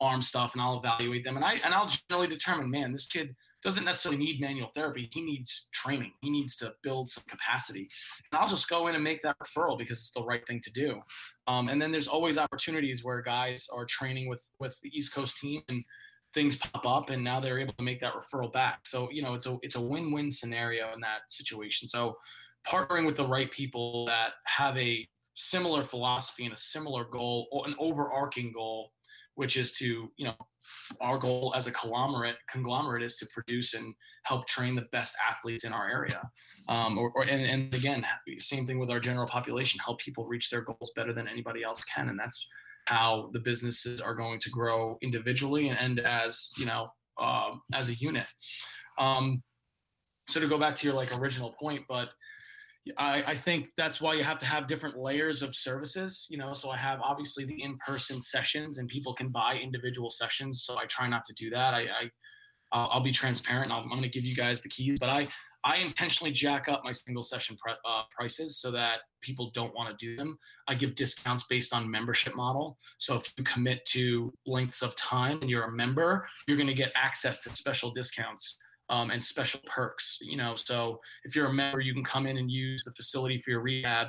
arm stuff and I'll evaluate them. And I, and I'll generally determine, man, this kid doesn't necessarily need manual therapy. He needs training. He needs to build some capacity. And I'll just go in and make that referral because it's the right thing to do. Um, and then there's always opportunities where guys are training with with the East Coast team and things pop up and now they're able to make that referral back. So, you know, it's a it's a win-win scenario in that situation. So partnering with the right people that have a similar philosophy and a similar goal or an overarching goal which is to you know our goal as a conglomerate conglomerate is to produce and help train the best athletes in our area. Um, or, or and, and again same thing with our general population help people reach their goals better than anybody else can. And that's how the businesses are going to grow individually and, as you know uh, as a unit. Um, so to go back to your like original point but I, I, think that's why you have to have different layers of services you know? So i have obviously the in-person sessions and people can buy individual sessions so i try not to do that. I, I I'll, be transparent i am going to give you guys the keys but i i intentionally jack up my single session pre- uh, prices so that people don't want to do them. I give discounts based on membership model. So if you commit to lengths of time and you're a member you're going to get access to special discounts um, and special perks. You know, so if you're a member, you can come in and use the facility for your rehab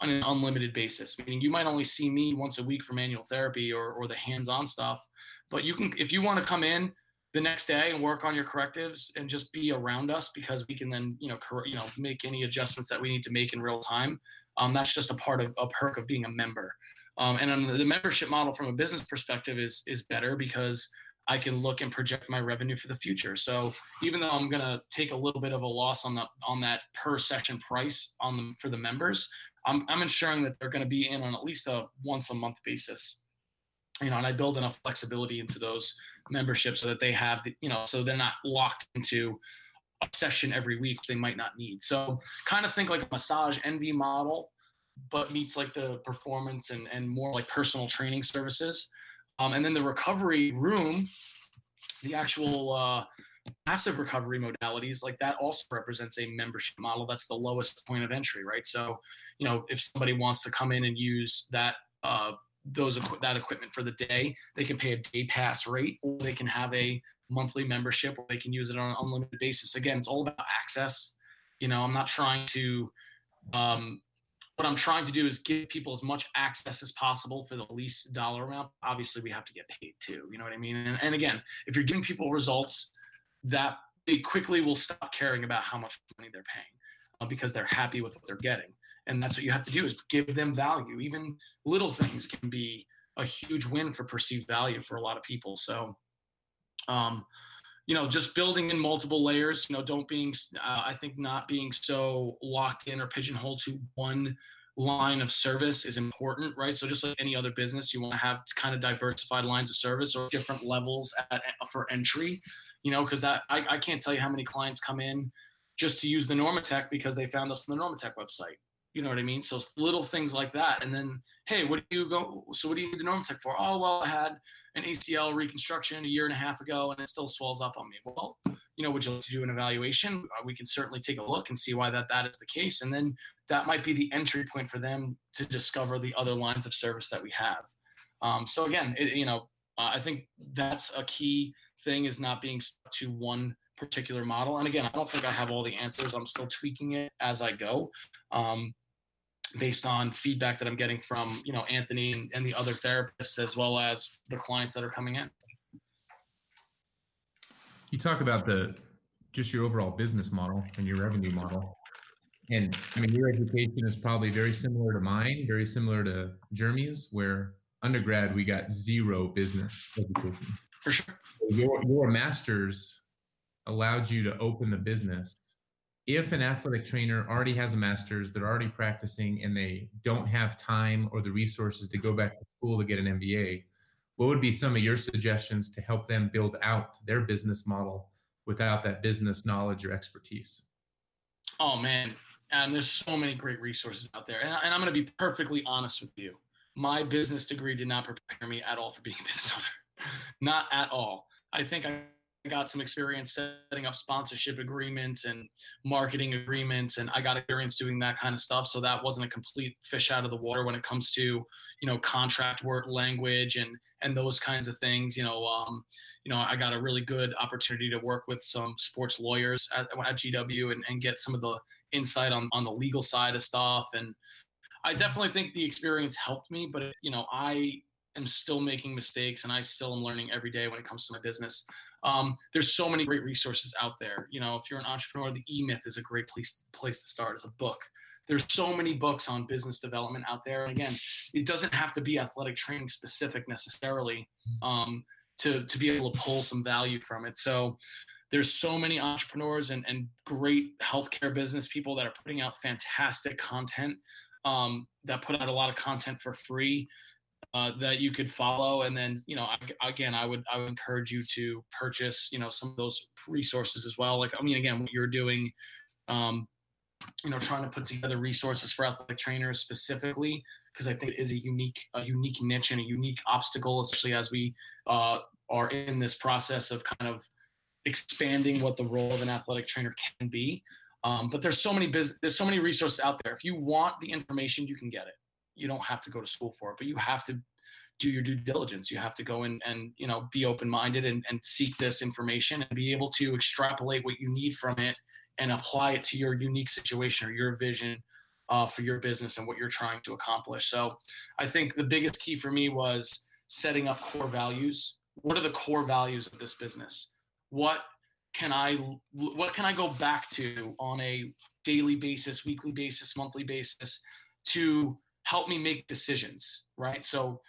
on an unlimited basis. Meaning you might only see me once a week for manual therapy or or the hands-on stuff, but you can if you want to come in the next day and work on your correctives and just be around us because we can then you know cor- you know make any adjustments that we need to make in real time. Um, that's just a part of a perk of being a member. Um, and the membership model from a business perspective is is better because I can look and project my revenue for the future. So even though I'm gonna take a little bit of a loss on the on that per session price on them for the members, I'm I'm ensuring that they're gonna be in on at least a once a month basis. You know, and I build enough flexibility into those memberships so that they have the, you know, so they're not locked into a session every week they might not need. So kind of think like a massage envy model, but meets like the performance and, and more like personal training services. Um, and then the recovery room, the actual uh, passive recovery modalities, like that also represents a membership model. That's the lowest point of entry, right? So, you know, if somebody wants to come in and use that uh, those that equipment for the day, they can pay a day pass rate, or they can have a monthly membership where they can use it on an unlimited basis. Again, it's all about access. You know, I'm not trying to um, what I'm trying to do is give people as much access as possible for the least dollar amount. Obviously, we have to get paid too. You know what I mean? And, and again, if you're giving people results, that they quickly will stop caring about how much money they're paying uh, because they're happy with what they're getting. And that's what you have to do is give them value. Even little things can be a huge win for perceived value for a lot of people. So, um, you know, just building in multiple layers, you know, don't being, uh, I think not being so locked in or pigeonholed to one line of service is important, right? So just like any other business, you want to have kind of diversified lines of service or different levels at, for entry, you know, because that I, I can't tell you how many clients come in just to use the Normatec because they found us on the Normatec website. You know what I mean? So little things like that. And then, hey, what do you go? So what do you need the Norm Normatec for? Oh, well, I had an ACL reconstruction a year and a half ago, and it still swells up on me. Well, you know, would you like to do an evaluation? Uh, we can certainly take a look and see why that that is the case, and then that might be the entry point for them to discover the other lines of service that we have. Um, so again, it, you know, uh, I think that's a key thing is not being stuck to one particular model. And again, I don't think I have all the answers. I'm still tweaking it as I go. Um, based on feedback that I'm getting from you know Anthony and, and the other therapists as well as the clients that are coming in.
You talk about the just your overall business model and your revenue model. And I mean, your education is probably very similar to mine, very similar to Jeremy's, where undergrad we got zero business education.
For sure.
Your your master's allowed you to open the business if an athletic trainer already has a master's, they're already practicing, and they don't have time or the resources to go back to school to get an MBA, what would be some of your suggestions to help them build out their business model without that business knowledge or expertise?
Oh man, and there's so many great resources out there, and, and I'm going to be perfectly honest with you. My business degree did not prepare me at all for being a business owner, not at all. I think I got some experience setting up sponsorship agreements and marketing agreements and i got experience doing that kind of stuff so that wasn't a complete fish out of the water when it comes to you know contract work language and and those kinds of things you know um, you know i got a really good opportunity to work with some sports lawyers at, at gw and, and get some of the insight on, on the legal side of stuff and i definitely think the experience helped me but you know i am still making mistakes and i still am learning every day when it comes to my business um, there's so many great resources out there. You know, if you're an entrepreneur, the E Myth is a great place place to start as a book. There's so many books on business development out there, and again, it doesn't have to be athletic training specific necessarily um, to to be able to pull some value from it. So there's so many entrepreneurs and, and great healthcare business people that are putting out fantastic content um, that put out a lot of content for free uh, that you could follow. And then you know I, again i would i would encourage you to purchase you know some of those resources as well. Like i mean again what you're doing um, you know trying to put together resources for athletic trainers specifically because i think it is a unique a unique niche and a unique obstacle especially as we uh, are in this process of kind of expanding what the role of an athletic trainer can be. Um, but there's so many business there's so many resources out there. If you want the information you can get it you don't have to go to school for it, but you have to do your due diligence. You have to go in and you know be open minded and, and seek this information and be able to extrapolate what you need from it and apply it to your unique situation or your vision uh, for your business and what you're trying to accomplish. So I think the biggest key for me was setting up core values. What are the core values of this business? What can I what can I go back to on a daily basis, weekly basis, monthly basis to help me make decisions, right? So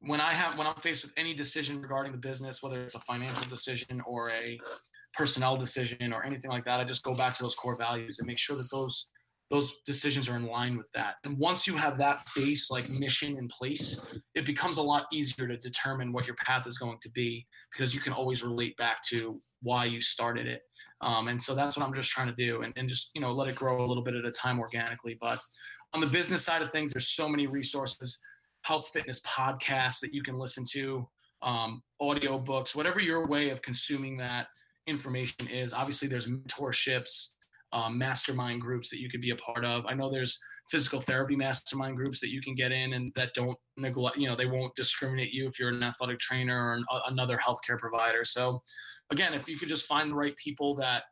when I have when I'm faced with any decision regarding the business, whether it's a financial decision or a personnel decision or anything like that, I just go back to those core values and make sure that those those decisions are in line with that. And once you have that base like mission in place, it becomes a lot easier to determine what your path is going to be because you can always relate back to why you started it. Um, and so that's what I'm just trying to do and, and just, you know, let it grow a little bit at a time organically. But on the business side of things, there's so many resources, health fitness podcasts that you can listen to, um, audio books, whatever your way of consuming that information is. Obviously, there's mentorships, um, mastermind groups that you could be a part of. I know there's physical therapy mastermind groups that you can get in and that don't neglect, you know, they won't discriminate you if you're an athletic trainer or an, another healthcare provider. So, again, if you could just find the right people that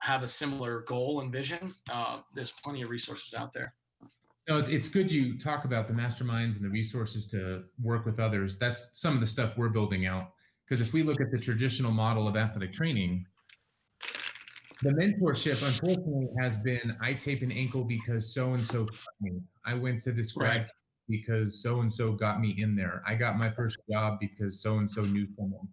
have a similar goal and vision, uh, there's plenty of resources out there.
No, it's good you talk about the masterminds and the resources to work with others. That's some of the stuff we're building out. Because if we look at the traditional model of athletic training, the mentorship unfortunately has been I tape an ankle because so and so I went to this grad right. because so and so got me in there. I got my first job because so and so knew someone.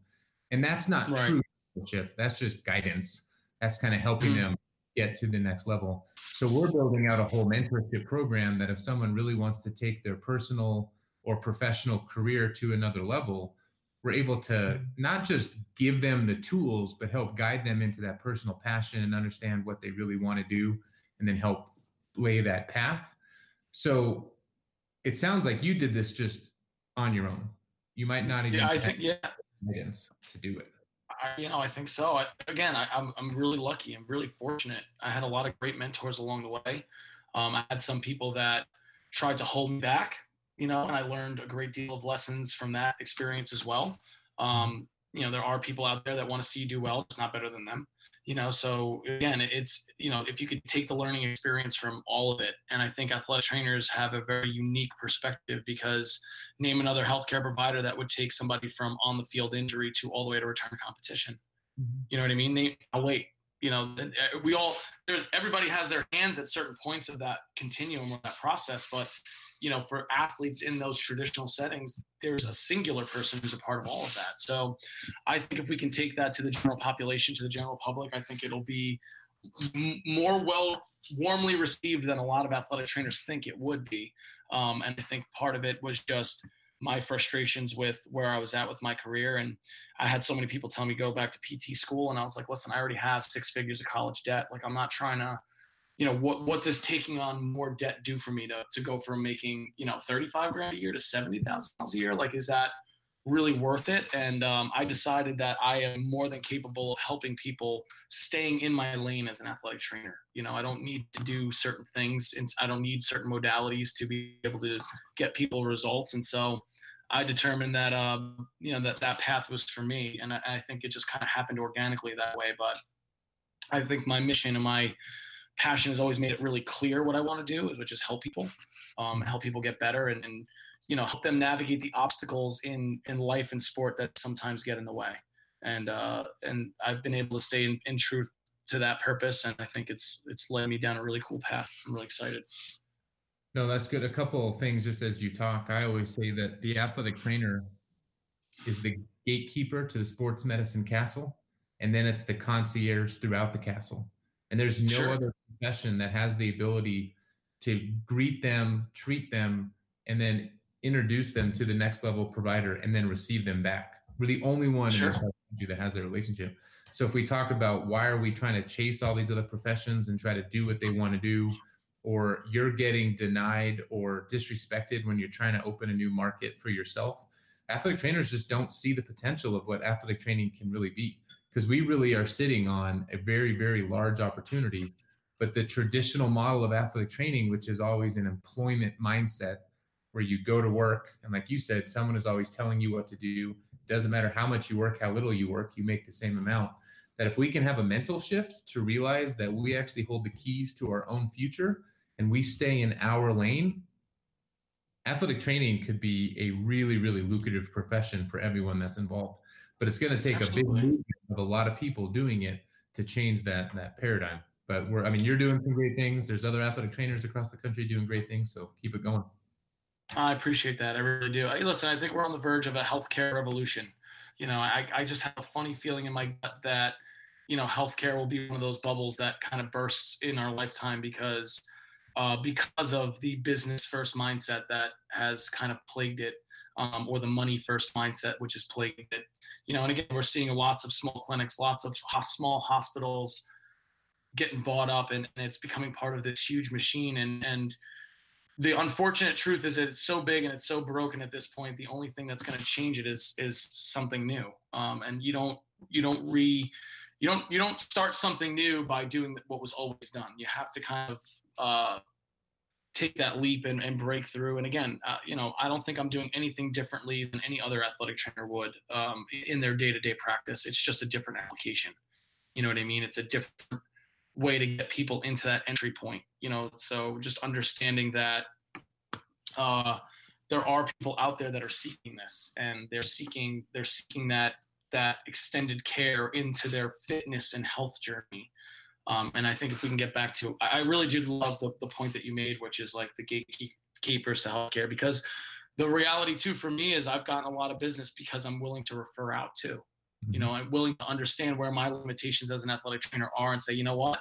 And that's not right. true mentorship. That's just guidance. That's kind of helping mm. them get to the next level. So we're building out a whole mentorship program that if someone really wants to take their personal or professional career to another level, we're able to not just give them the tools, but help guide them into that personal passion and understand what they really want to do and then help lay that path. So it sounds like you did this just on your own. You might not even
yeah, I think yeah
guidance to do it.
I, you know, I think so. I, again, I, am I'm, I'm really lucky. I'm really fortunate. I had a lot of great mentors along the way. Um, I had some people that tried to hold me back, you know, and I learned a great deal of lessons from that experience as well. Um, you know, there are people out there that want to see you do well. It's not better than them you know so again it's you know if you could take the learning experience from all of it and i think athletic trainers have a very unique perspective because name another healthcare provider that would take somebody from on the field injury to all the way to return to competition mm-hmm. you know what i mean name I'll wait you know uh, we all there's everybody has their hands at certain points of that continuum of that process but you know, for athletes in those traditional settings, there's a singular person who's a part of all of that. So I think if we can take that to the general population, to the general public, I think it'll be more well warmly received than a lot of athletic trainers think it would be. Um, and I think part of it was just my frustrations with where I was at with my career. And I had so many people tell me go back to PT school. And I was like, listen, I already have six figures of college debt. Like I'm not trying to you know what what does taking on more debt do for me to to go from making you know 35 grand a year to 70,000 a year? Like is that really worth it? And um, i decided that i am more than capable of helping people staying in my lane as an athletic trainer. You know i don't need to do certain things and i don't need certain modalities to be able to get people results. And so i determined that um, you know that that path was for me. And I, I think it just kind of happened organically that way. But i think my mission and my passion has always made it really clear what I want to do, which is help people, um, help people get better, and, and you know help them navigate the obstacles in in life and sport that sometimes get in the way. And uh, and I've been able to stay in, in truth to that purpose, and I think it's it's led me down a really cool path. I'm really excited.
No, that's good. A couple of things just as you talk. I always say that the athletic trainer is the gatekeeper to the sports medicine castle, and then it's the concierge throughout the castle. And there's no sure. other profession that has the ability to greet them, treat them, and then introduce them to the next level provider and then receive them back. We're the only one sure. that has that relationship. So if we talk about why are we trying to chase all these other professions and try to do what they want to do, or you're getting denied or disrespected when you're trying to open a new market for yourself, athletic trainers just don't see the potential of what athletic training can really be because we really are sitting on a very, very large opportunity. But the traditional model of athletic training, which is always an employment mindset where you go to work, and like you said, someone is always telling you what to do. Doesn't matter how much you work, how little you work, you make the same amount. That if we can have a mental shift to realize that we actually hold the keys to our own future and we stay in our lane, athletic training could be a really, really lucrative profession for everyone that's involved but it's going to take Absolutely. a big movement of a lot of people doing it to change that that paradigm. But we're, I mean, you're doing some great things. There's other athletic trainers across the country doing great things. So keep it going.
I appreciate that. I really do. Listen, I think we're on the verge of a healthcare revolution. You know, I, I just have a funny feeling in my gut that, you know, healthcare will be one of those bubbles that kind of bursts in our lifetime because uh, because of the business first mindset that has kind of plagued it, um, or the money first mindset which is plagued it. You know, and again, we're seeing lots of small clinics, lots of small hospitals getting bought up, and, and it's becoming part of this huge machine. And and the unfortunate truth is that it's so big and it's so broken at this point. The only thing that's going to change it is is something new. Um, and you don't you don't re you don't you don't start something new by doing what was always done. You have to kind of uh, take that leap and, and break through. And again, uh, you know, I don't think I'm doing anything differently than any other athletic trainer would um, in their day to day practice. It's just a different application. You know what I mean? It's a different way to get people into that entry point you know so just understanding that uh, there are people out there that are seeking this and they're seeking they're seeking that that extended care into their fitness and health journey um, and i think if we can get back to i really do love the, the point that you made which is like the gatekeepers to healthcare because the reality too for me is i've gotten a lot of business because i'm willing to refer out too you know mm-hmm. i'm willing to understand where my limitations as an athletic trainer are and say you know what?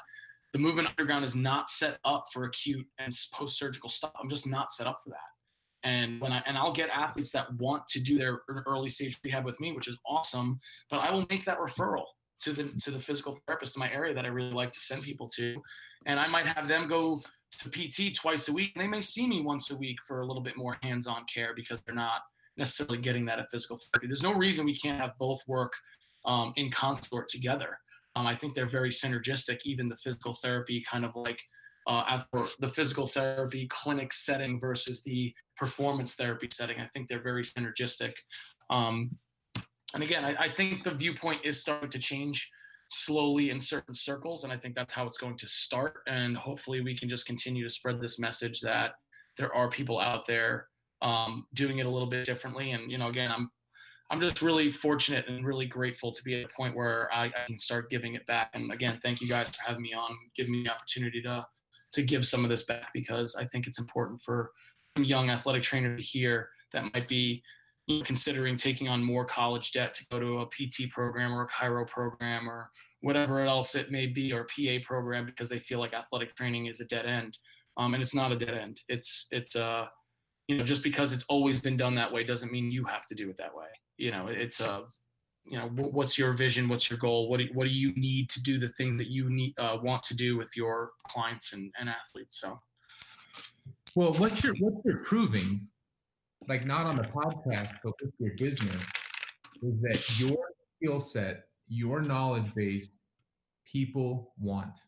The movement underground is not set up for acute and post-surgical stuff. I'm just not set up for that. And when i and i'll get athletes that want to do their early stage rehab with me which is awesome but i will make that referral to the to the physical therapist in my area that i really like to send people to and i might have them go to pt twice a week they may see me once a week for a little bit more hands-on care because they're not necessarily getting that at physical therapy there's no reason we can't have both work um, in consort together um, I think they're very synergistic. Even the physical therapy kind of like uh, after the physical therapy clinic setting versus the performance therapy setting. I think they're very synergistic. Um, and again, I, I, think the viewpoint is starting to change slowly in certain circles, and I think that's how it's going to start. And hopefully, we can just continue to spread this message that there are people out there um, doing it a little bit differently. And you know, again, I'm I'm just really fortunate and really grateful to be at a point where I, I, can start giving it back. And again, thank you guys for having me on, giving me the opportunity to to give some of this back because I think it's important for young athletic trainers to hear that might be considering taking on more college debt to go to a PT program or a chiro program or whatever else it may be or PA program because they feel like athletic training is a dead end. Um, and it's not a dead end. It's it's a uh, you know just because it's always been done that way doesn't mean you have to do it that way you know it's a you know what's your vision what's your goal what do, what do you need to do the thing that you need uh, want to do with your clients and, and athletes so
well what you're what you're proving like not on the podcast but with your business is that your skill set your knowledge base people want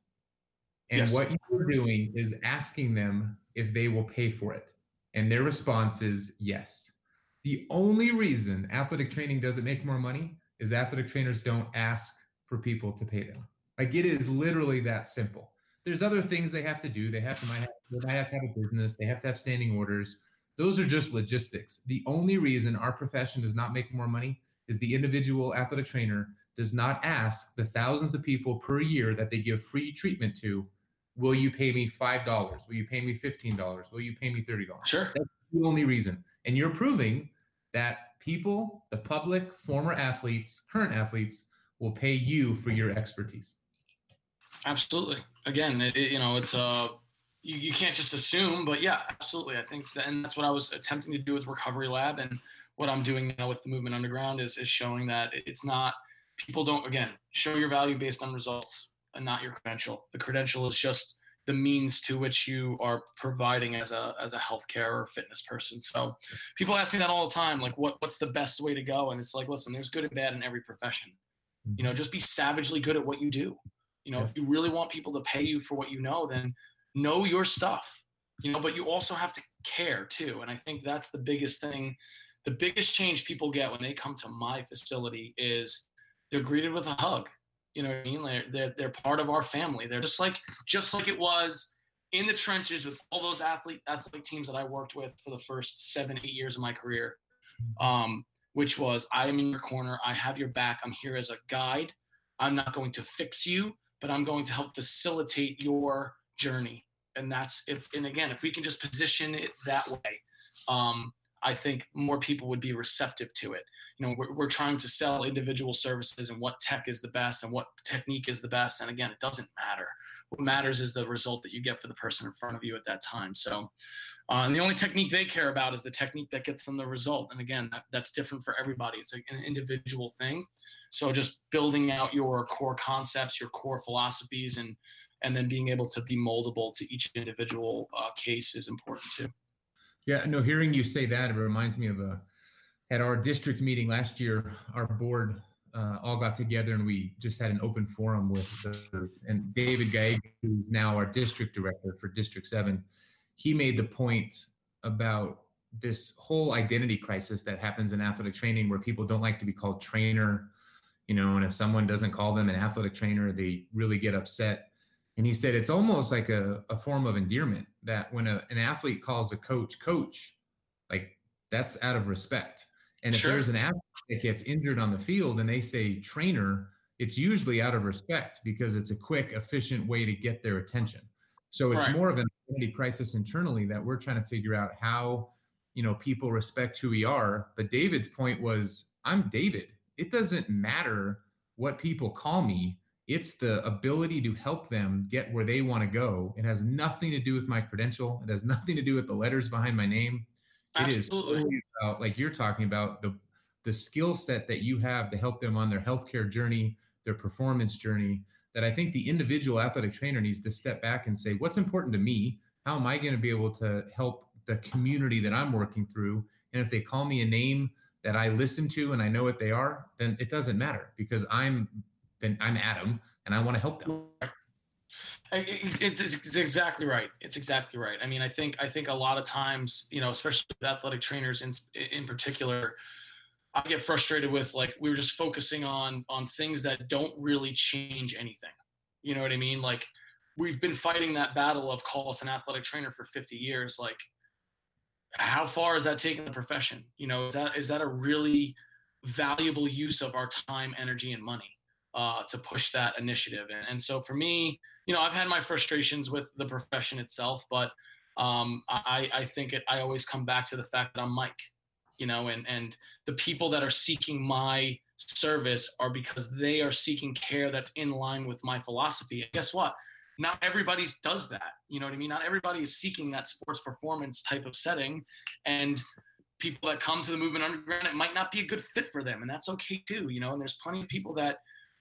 and yes. what you're doing is asking them if they will pay for it and their response is yes the only reason athletic training doesn't make more money is athletic trainers don't ask for people to pay them. Like it is literally that simple. There's other things they have to do. They have to might have, they might have to have a business. They have to have standing orders. Those are just logistics. The only reason our profession does not make more money is the individual athletic trainer does not ask the thousands of people per year that they give free treatment to, will you pay me $5? Will you pay me $15? Will you pay me $30?
Sure.
That's the only reason. And you're proving that people, the public, former athletes, current athletes will pay you for your expertise.
Absolutely. Again, it, you know, it's uh you, you can't just assume, but yeah, absolutely. I think that, and that's what I was attempting to do with Recovery Lab and what I'm doing now with the Movement Underground is is showing that it's not people don't again show your value based on results and not your credential. The credential is just the means to which you are providing as a as a healthcare or fitness person. So people ask me that all the time, like what what's the best way to go? And it's like, listen, there's good and bad in every profession. You know, mm-hmm. just be savagely good at what you do. You know, yeah. if you really want people to pay you for what you know, then know your stuff. You know, but you also have to care too. And I think that's the biggest thing. The biggest change people get when they come to my facility is they're greeted with a hug you know what I mean? They're, they're, they're part of our family. They're just like just like it was in the trenches with all those athlete athletic teams that I worked with for the first seven eight years of my career. Um, which was I am in your corner. I have your back. I'm here as a guide. I'm not going to fix you, but I'm going to help facilitate your journey. And that's if and again, if we can just position it that way, um, I think more people would be receptive to it. You know, we're, we're trying to sell individual services and what tech is the best and what technique is the best. And again, it doesn't matter. What matters is the result that you get for the person in front of you at that time. So, uh, and the only technique they care about is the technique that gets them the result. And again, that, that's different for everybody. It's an individual thing. So just building out your core concepts, your core philosophies, and and then being able to be moldable to each individual uh, case is important too.
Yeah, no, hearing you say that, it reminds me of a at our district meeting last year, our board uh, all got together and we just had an open forum with and David Gaig, who's now our district director for District Seven, he made the point about this whole identity crisis that happens in athletic training, where people don't like to be called trainer, you know, and if someone doesn't call them an athletic trainer, they really get upset. And he said it's almost like a, a form of endearment that when a, an athlete calls a coach coach, like that's out of respect. And if sure. there's an athlete that gets injured on the field and they say trainer, it's usually out of respect because it's a quick, efficient way to get their attention. So it's right. more of an identity crisis internally that we're trying to figure out how, you know, people respect who we are. But David's point was, I'm David. It doesn't matter what people call me it's the ability to help them get where they want to go. It has nothing to do with my credential. It has nothing to do with the letters behind my name.
Absolutely. It is
about, like you're talking about, the the skill set that you have to help them on their healthcare journey, their performance journey. That I think the individual athletic trainer needs to step back and say, what's important to me? How am I going to be able to help the community that I'm working through? And if they call me a name that I listen to and I know what they are, then it doesn't matter because I'm then I'm Adam and I want to help them.
It's, it's, exactly right. It's exactly right. I mean, I think I think a lot of times, you know, especially with athletic trainers in in particular, I get frustrated with like we were just focusing on on things that don't really change anything. You know what I mean? Like we've been fighting that battle of call us an athletic trainer for 50 years. Like, how far is that taking the profession? You know, is that is that a really valuable use of our time, energy, and money? Uh, to push that initiative. And, and so for me, you know, I've had my frustrations with the profession itself, but um, I, I think it, I always come back to the fact that I'm Mike, you know, and, and the people that are seeking my service are because they are seeking care that's in line with my philosophy. And guess what? Not everybody does that. You know what I mean? Not everybody is seeking that sports performance type of setting. And people that come to the movement underground, it might not be a good fit for them. And that's okay too, you know, and there's plenty of people that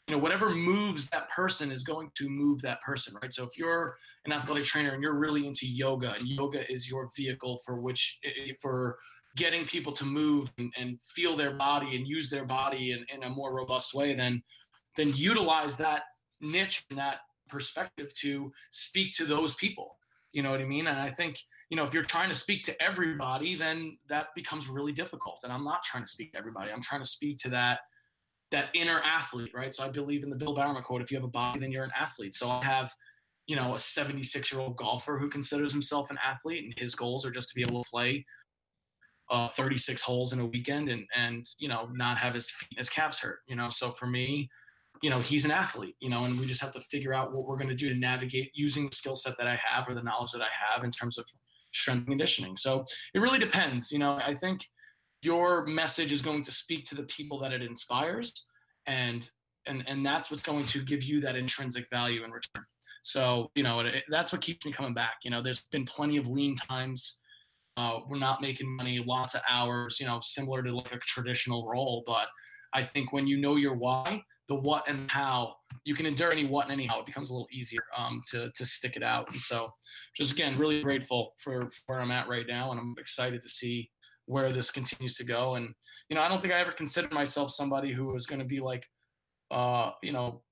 you know whatever moves that person is going to move that person right? So if you're an athletic trainer and you're really into yoga and yoga is your vehicle for which eh, eh, for getting people to move and, and feel their body and use their body in, in a more robust way then then utilize that niche and that perspective to speak to those people. You know what i mean? And i think you know if you're trying to speak to everybody then that becomes really difficult. And i'm not trying to speak to everybody. I'm trying to speak to that that inner athlete, right? So I believe in the Bill Bowerman quote: "If you have a body, then you're an athlete." So I have, you know, a 76 year old golfer who considers himself an athlete, and his goals are just to be able to play uh, 36 holes in a weekend and and you know not have his his calves hurt. You know, so for me, you know, he's an athlete. You know, and we just have to figure out what we're going to do to navigate using the skill set that I have or the knowledge that I have in terms of strength conditioning. So it really depends. You know, I think your message is going to speak to the people that it inspires and and and that's what's going to give you that intrinsic value in return. So you know it, that's what keeps me coming back you know there's been plenty of lean times. Uh, we're not making money lots of hours you know similar to like a traditional role but i think when you know your why the what and how you can endure any what and any how it becomes a little easier um, to to stick it out. And so just again really grateful for, for where i'm at right now and i'm excited to see where this continues to go. And you know, I don't think I ever considered myself somebody who was going to be like, uh, you know,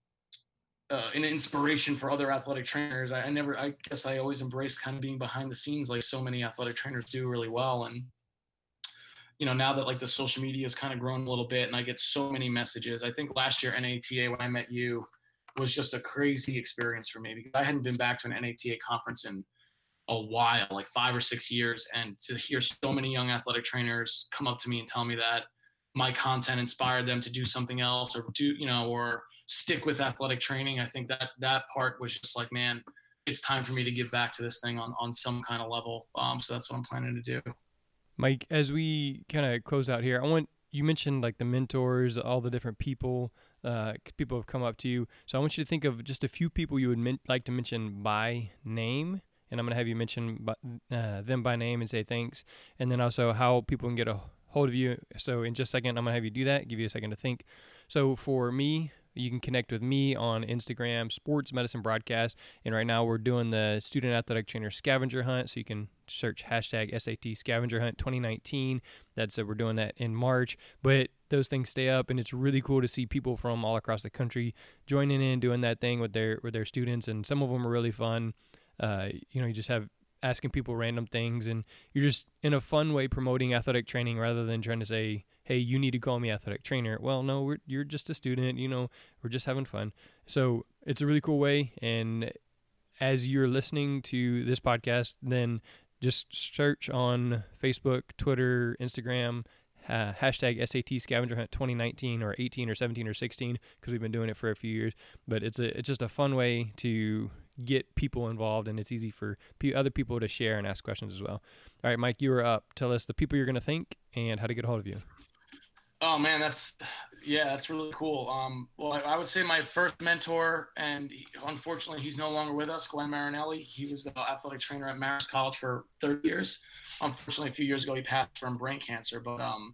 uh, an inspiration for other athletic trainers. I, I, never, I guess, I always embraced kind of being behind the scenes, like so many athletic trainers do really well. And you know, now that like the social media has kind of grown a little bit, and I get so many messages. I think last year NATA when I met you was just a crazy experience for me because I hadn't been back to an NATA conference in a while, like five or six years, and to hear so many young athletic trainers come up to me and tell me that my content inspired them to do something else or do you know or stick with athletic training. I think that that part was just like, man, it's time for me to give back to this thing on on some kind of level. Um, so that's what I'm planning to do.
Mike, as we kind of close out here, I want you mentioned like the mentors, all the different people, uh, people have come up to you. So I want you to think of just a few people you would like to mention by name, and I'm going to have you mention by, uh, them by name and say thanks, and then also how people can get a hold of you. So in just a second, I'm going to have you do that. Give you a second to think. So for me, you can connect with me on Instagram, Sports Medicine Broadcast. And right now we're doing the Student Athletic Trainer Scavenger Hunt. So you can search hashtag SAT Scavenger Hunt 2019. That's uh, we're doing that in March. But those things stay up, and it's really cool to see people from all across the country joining in, doing that thing with their with their students. And some of them are really fun. Uh, you know, you just have asking people random things and you're just in a fun way promoting athletic training rather than trying to say hey, you need to call me athletic trainer. Well, no, you're just a student. You know, we're just having fun. So it's a really cool way. And as you're listening to this podcast, then just search on Facebook, Twitter, Instagram, uh, hashtag SAT Scavenger Hunt 2019 or 18 or 17 or 16 because we've been doing it for a few years. But it's a it's just a fun way to get people involved and it's easy for p- other people to share and ask questions as well. All right, Mike, you are up. Tell us the people you're going to think and how to get a hold of you.
Oh man, that's yeah, that's really cool. Um, well, I, I would say my first mentor, and he, unfortunately he's no longer with us, Glenn Marinelli. He was the athletic trainer at Marist College for 30 years. Unfortunately, a few years ago he passed from brain cancer. But um,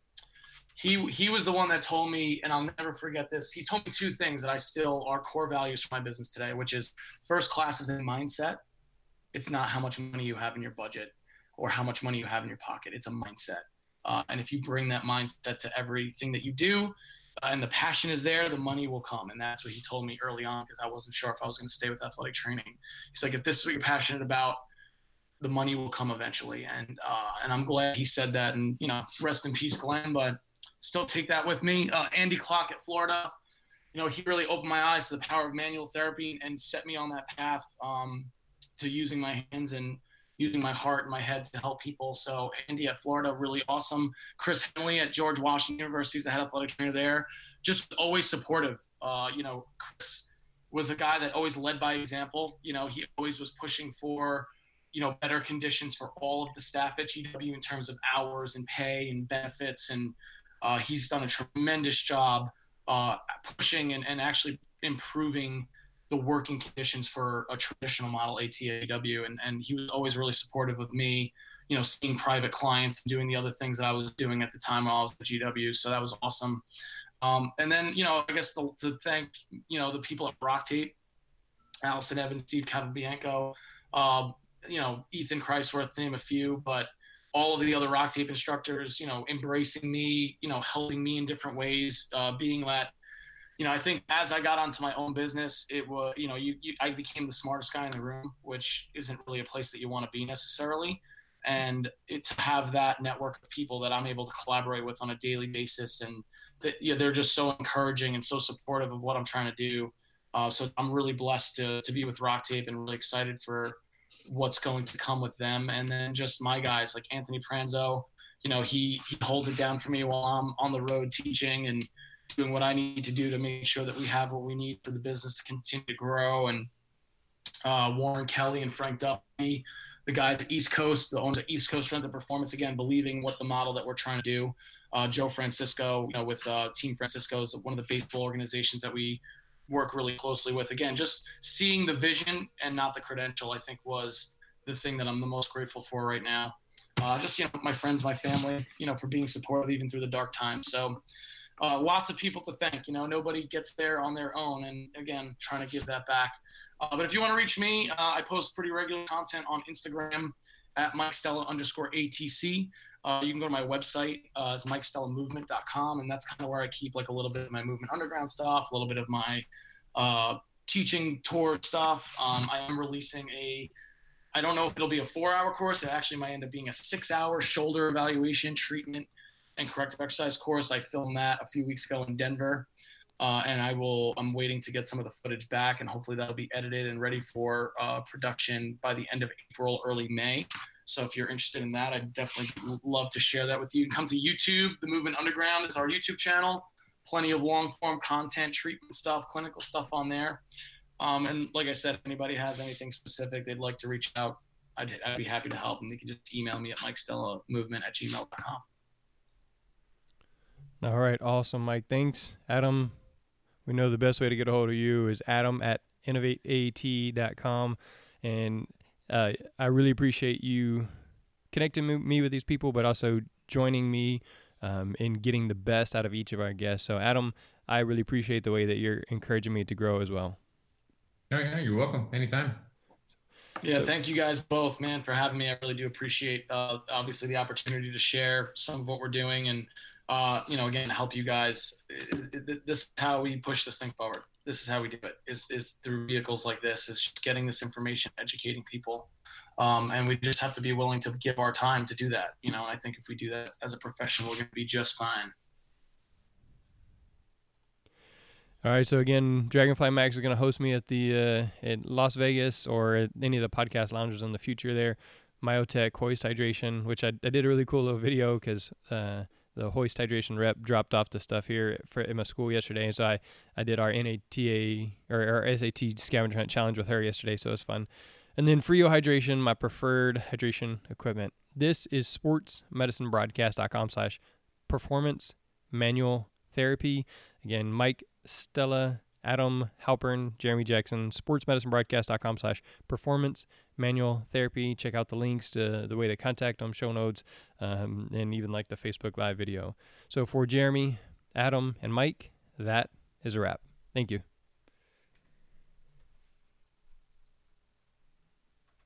he he was the one that told me, and I'll never forget this. He told me two things that I still are core values for my business today, which is first class is a mindset. It's not how much money you have in your budget or how much money you have in your pocket. It's a mindset. Uh, and if you bring that mindset to everything that you do, uh, and the passion is there, the money will come. And that's what he told me early on because I wasn't sure if I was going to stay with athletic training. He's like, if this is what you're passionate about, the money will come eventually. And uh, and I'm glad he said that. And you know, rest in peace, Glenn. But still take that with me. Uh, Andy Clark at Florida, you know, he really opened my eyes to the power of manual therapy and set me on that path um, to using my hands and using my heart and my head to help people. So Andy at Florida, really awesome. Chris Henley at George Washington University is the head athletic trainer there. Just always supportive. Uh, you know, Chris was a guy that always led by example. You know, he always was pushing for, you know, better conditions for all of the staff at GW in terms of hours and pay and benefits. And uh, he's done a tremendous job uh, pushing and, and actually improving – the working conditions for a traditional model ATAW. And, and he was always really supportive of me, you know, seeing private clients and doing the other things that I was doing at the time while I was at GW. So that was awesome. Um, and then, you know, I guess the, to thank, you know, the people at RockTape, Allison Evans, Steve Capobianco, uh, you know, Ethan Christworth, to name a few, but all of the other RockTape instructors, you know, embracing me, you know, helping me in different ways, uh, being that you know, I think as I got onto my own business, it was, you know, you, you, I became the smartest guy in the room, which isn't really a place that you want to be necessarily. And it, to have that network of people that I'm able to collaborate with on a daily basis, and that, you know, they're just so encouraging and so supportive of what I'm trying to do. Uh, so I'm really blessed to, to be with RockTape and really excited for what's going to come with them. And then just my guys like Anthony Pranzo, you know, he, he holds it down for me while I'm on the road teaching and, doing what I need to do to make sure that we have what we need for the business to continue to grow. And uh, Warren Kelly and Frank Duffy, the guys at East Coast, the owners East Coast Strength and Performance, again, believing what the model that we're trying to do. Uh, Joe Francisco, you know, with uh, Team Francisco is one of the baseball organizations that we work really closely with. Again, just seeing the vision and not the credential, I think was the thing that I'm the most grateful for right now. Uh, just you know, my friends, my family, you know, for being supportive even through the dark times. So uh, lots of people to thank. You know, nobody gets there on their own, and again, trying to give that back. Uh, but if you want to reach me, uh, I post pretty regular content on Instagram at Mike Stella underscore ATC. Uh, you can go to my website, uh, it's MikeStellaMovement.com, and that's kind of where I keep like a little bit of my movement underground stuff, a little bit of my uh, teaching tour stuff. Um, I am releasing a I don't know if it'll be a four hour course. It actually might end up being a six hour shoulder evaluation treatment and corrective exercise course. I filmed that a few weeks ago in Denver. Uh, and I will. I'm waiting to get some of the footage back, and hopefully that'll be edited and ready for uh, production by the end of April, early May. So if you're interested in that, I'd definitely love to share that with you. come to YouTube. The Movement Underground is our YouTube channel. Plenty of long form content, treatment stuff, clinical stuff on there. Um, and like I said, if anybody has anything specific they'd like to reach out, I'd, I'd be happy to help. And they can just email me at mikestellamovement at gmail.com.
All right, awesome, Mike. Thanks, Adam. We know the best way to get a hold of you is Adam at innovateat.com, and uh, I really appreciate you connecting me with these people, but also joining me um, in getting the best out of each of our guests. So, Adam, I really appreciate the way that you're encouraging me to grow as well.
Oh yeah, you're welcome. Anytime.
Yeah, so, thank you guys both, man, for having me. I really do appreciate, uh, obviously, the opportunity to share some of what we're doing and, uh, you know, again, help you guys. This is how we push this thing forward. This is how we do it. Is is through vehicles like this. Is just getting this information, educating people, um, and we just have to be willing to give our time to do that. You know, I think if we do that as a profession, we're going to be just fine.
All right. So again, Dragonfly Max is going to host me at the uh, at Las Vegas or at any of the podcast lounges in the future. There, Myotech Hoist Hydration, which I, I did a really cool little video because uh, the Hoist Hydration rep dropped off the stuff here for in my school yesterday, and so I I did our NATA or our SAT scavenger hunt challenge with her yesterday, so it was fun. And then Frio Hydration, my preferred hydration equipment. This is sportsmedicinebroadcast.com slash performance manual therapy. Again, Mike Stella, Adam Halpern, Jeremy Jackson, sportsmedicinebroadcast.com slash performance manual therapy. Check out the links to the way to contact them, show notes, um, and even like the Facebook Live video. So for Jeremy, Adam, and Mike, that is a wrap. Thank you.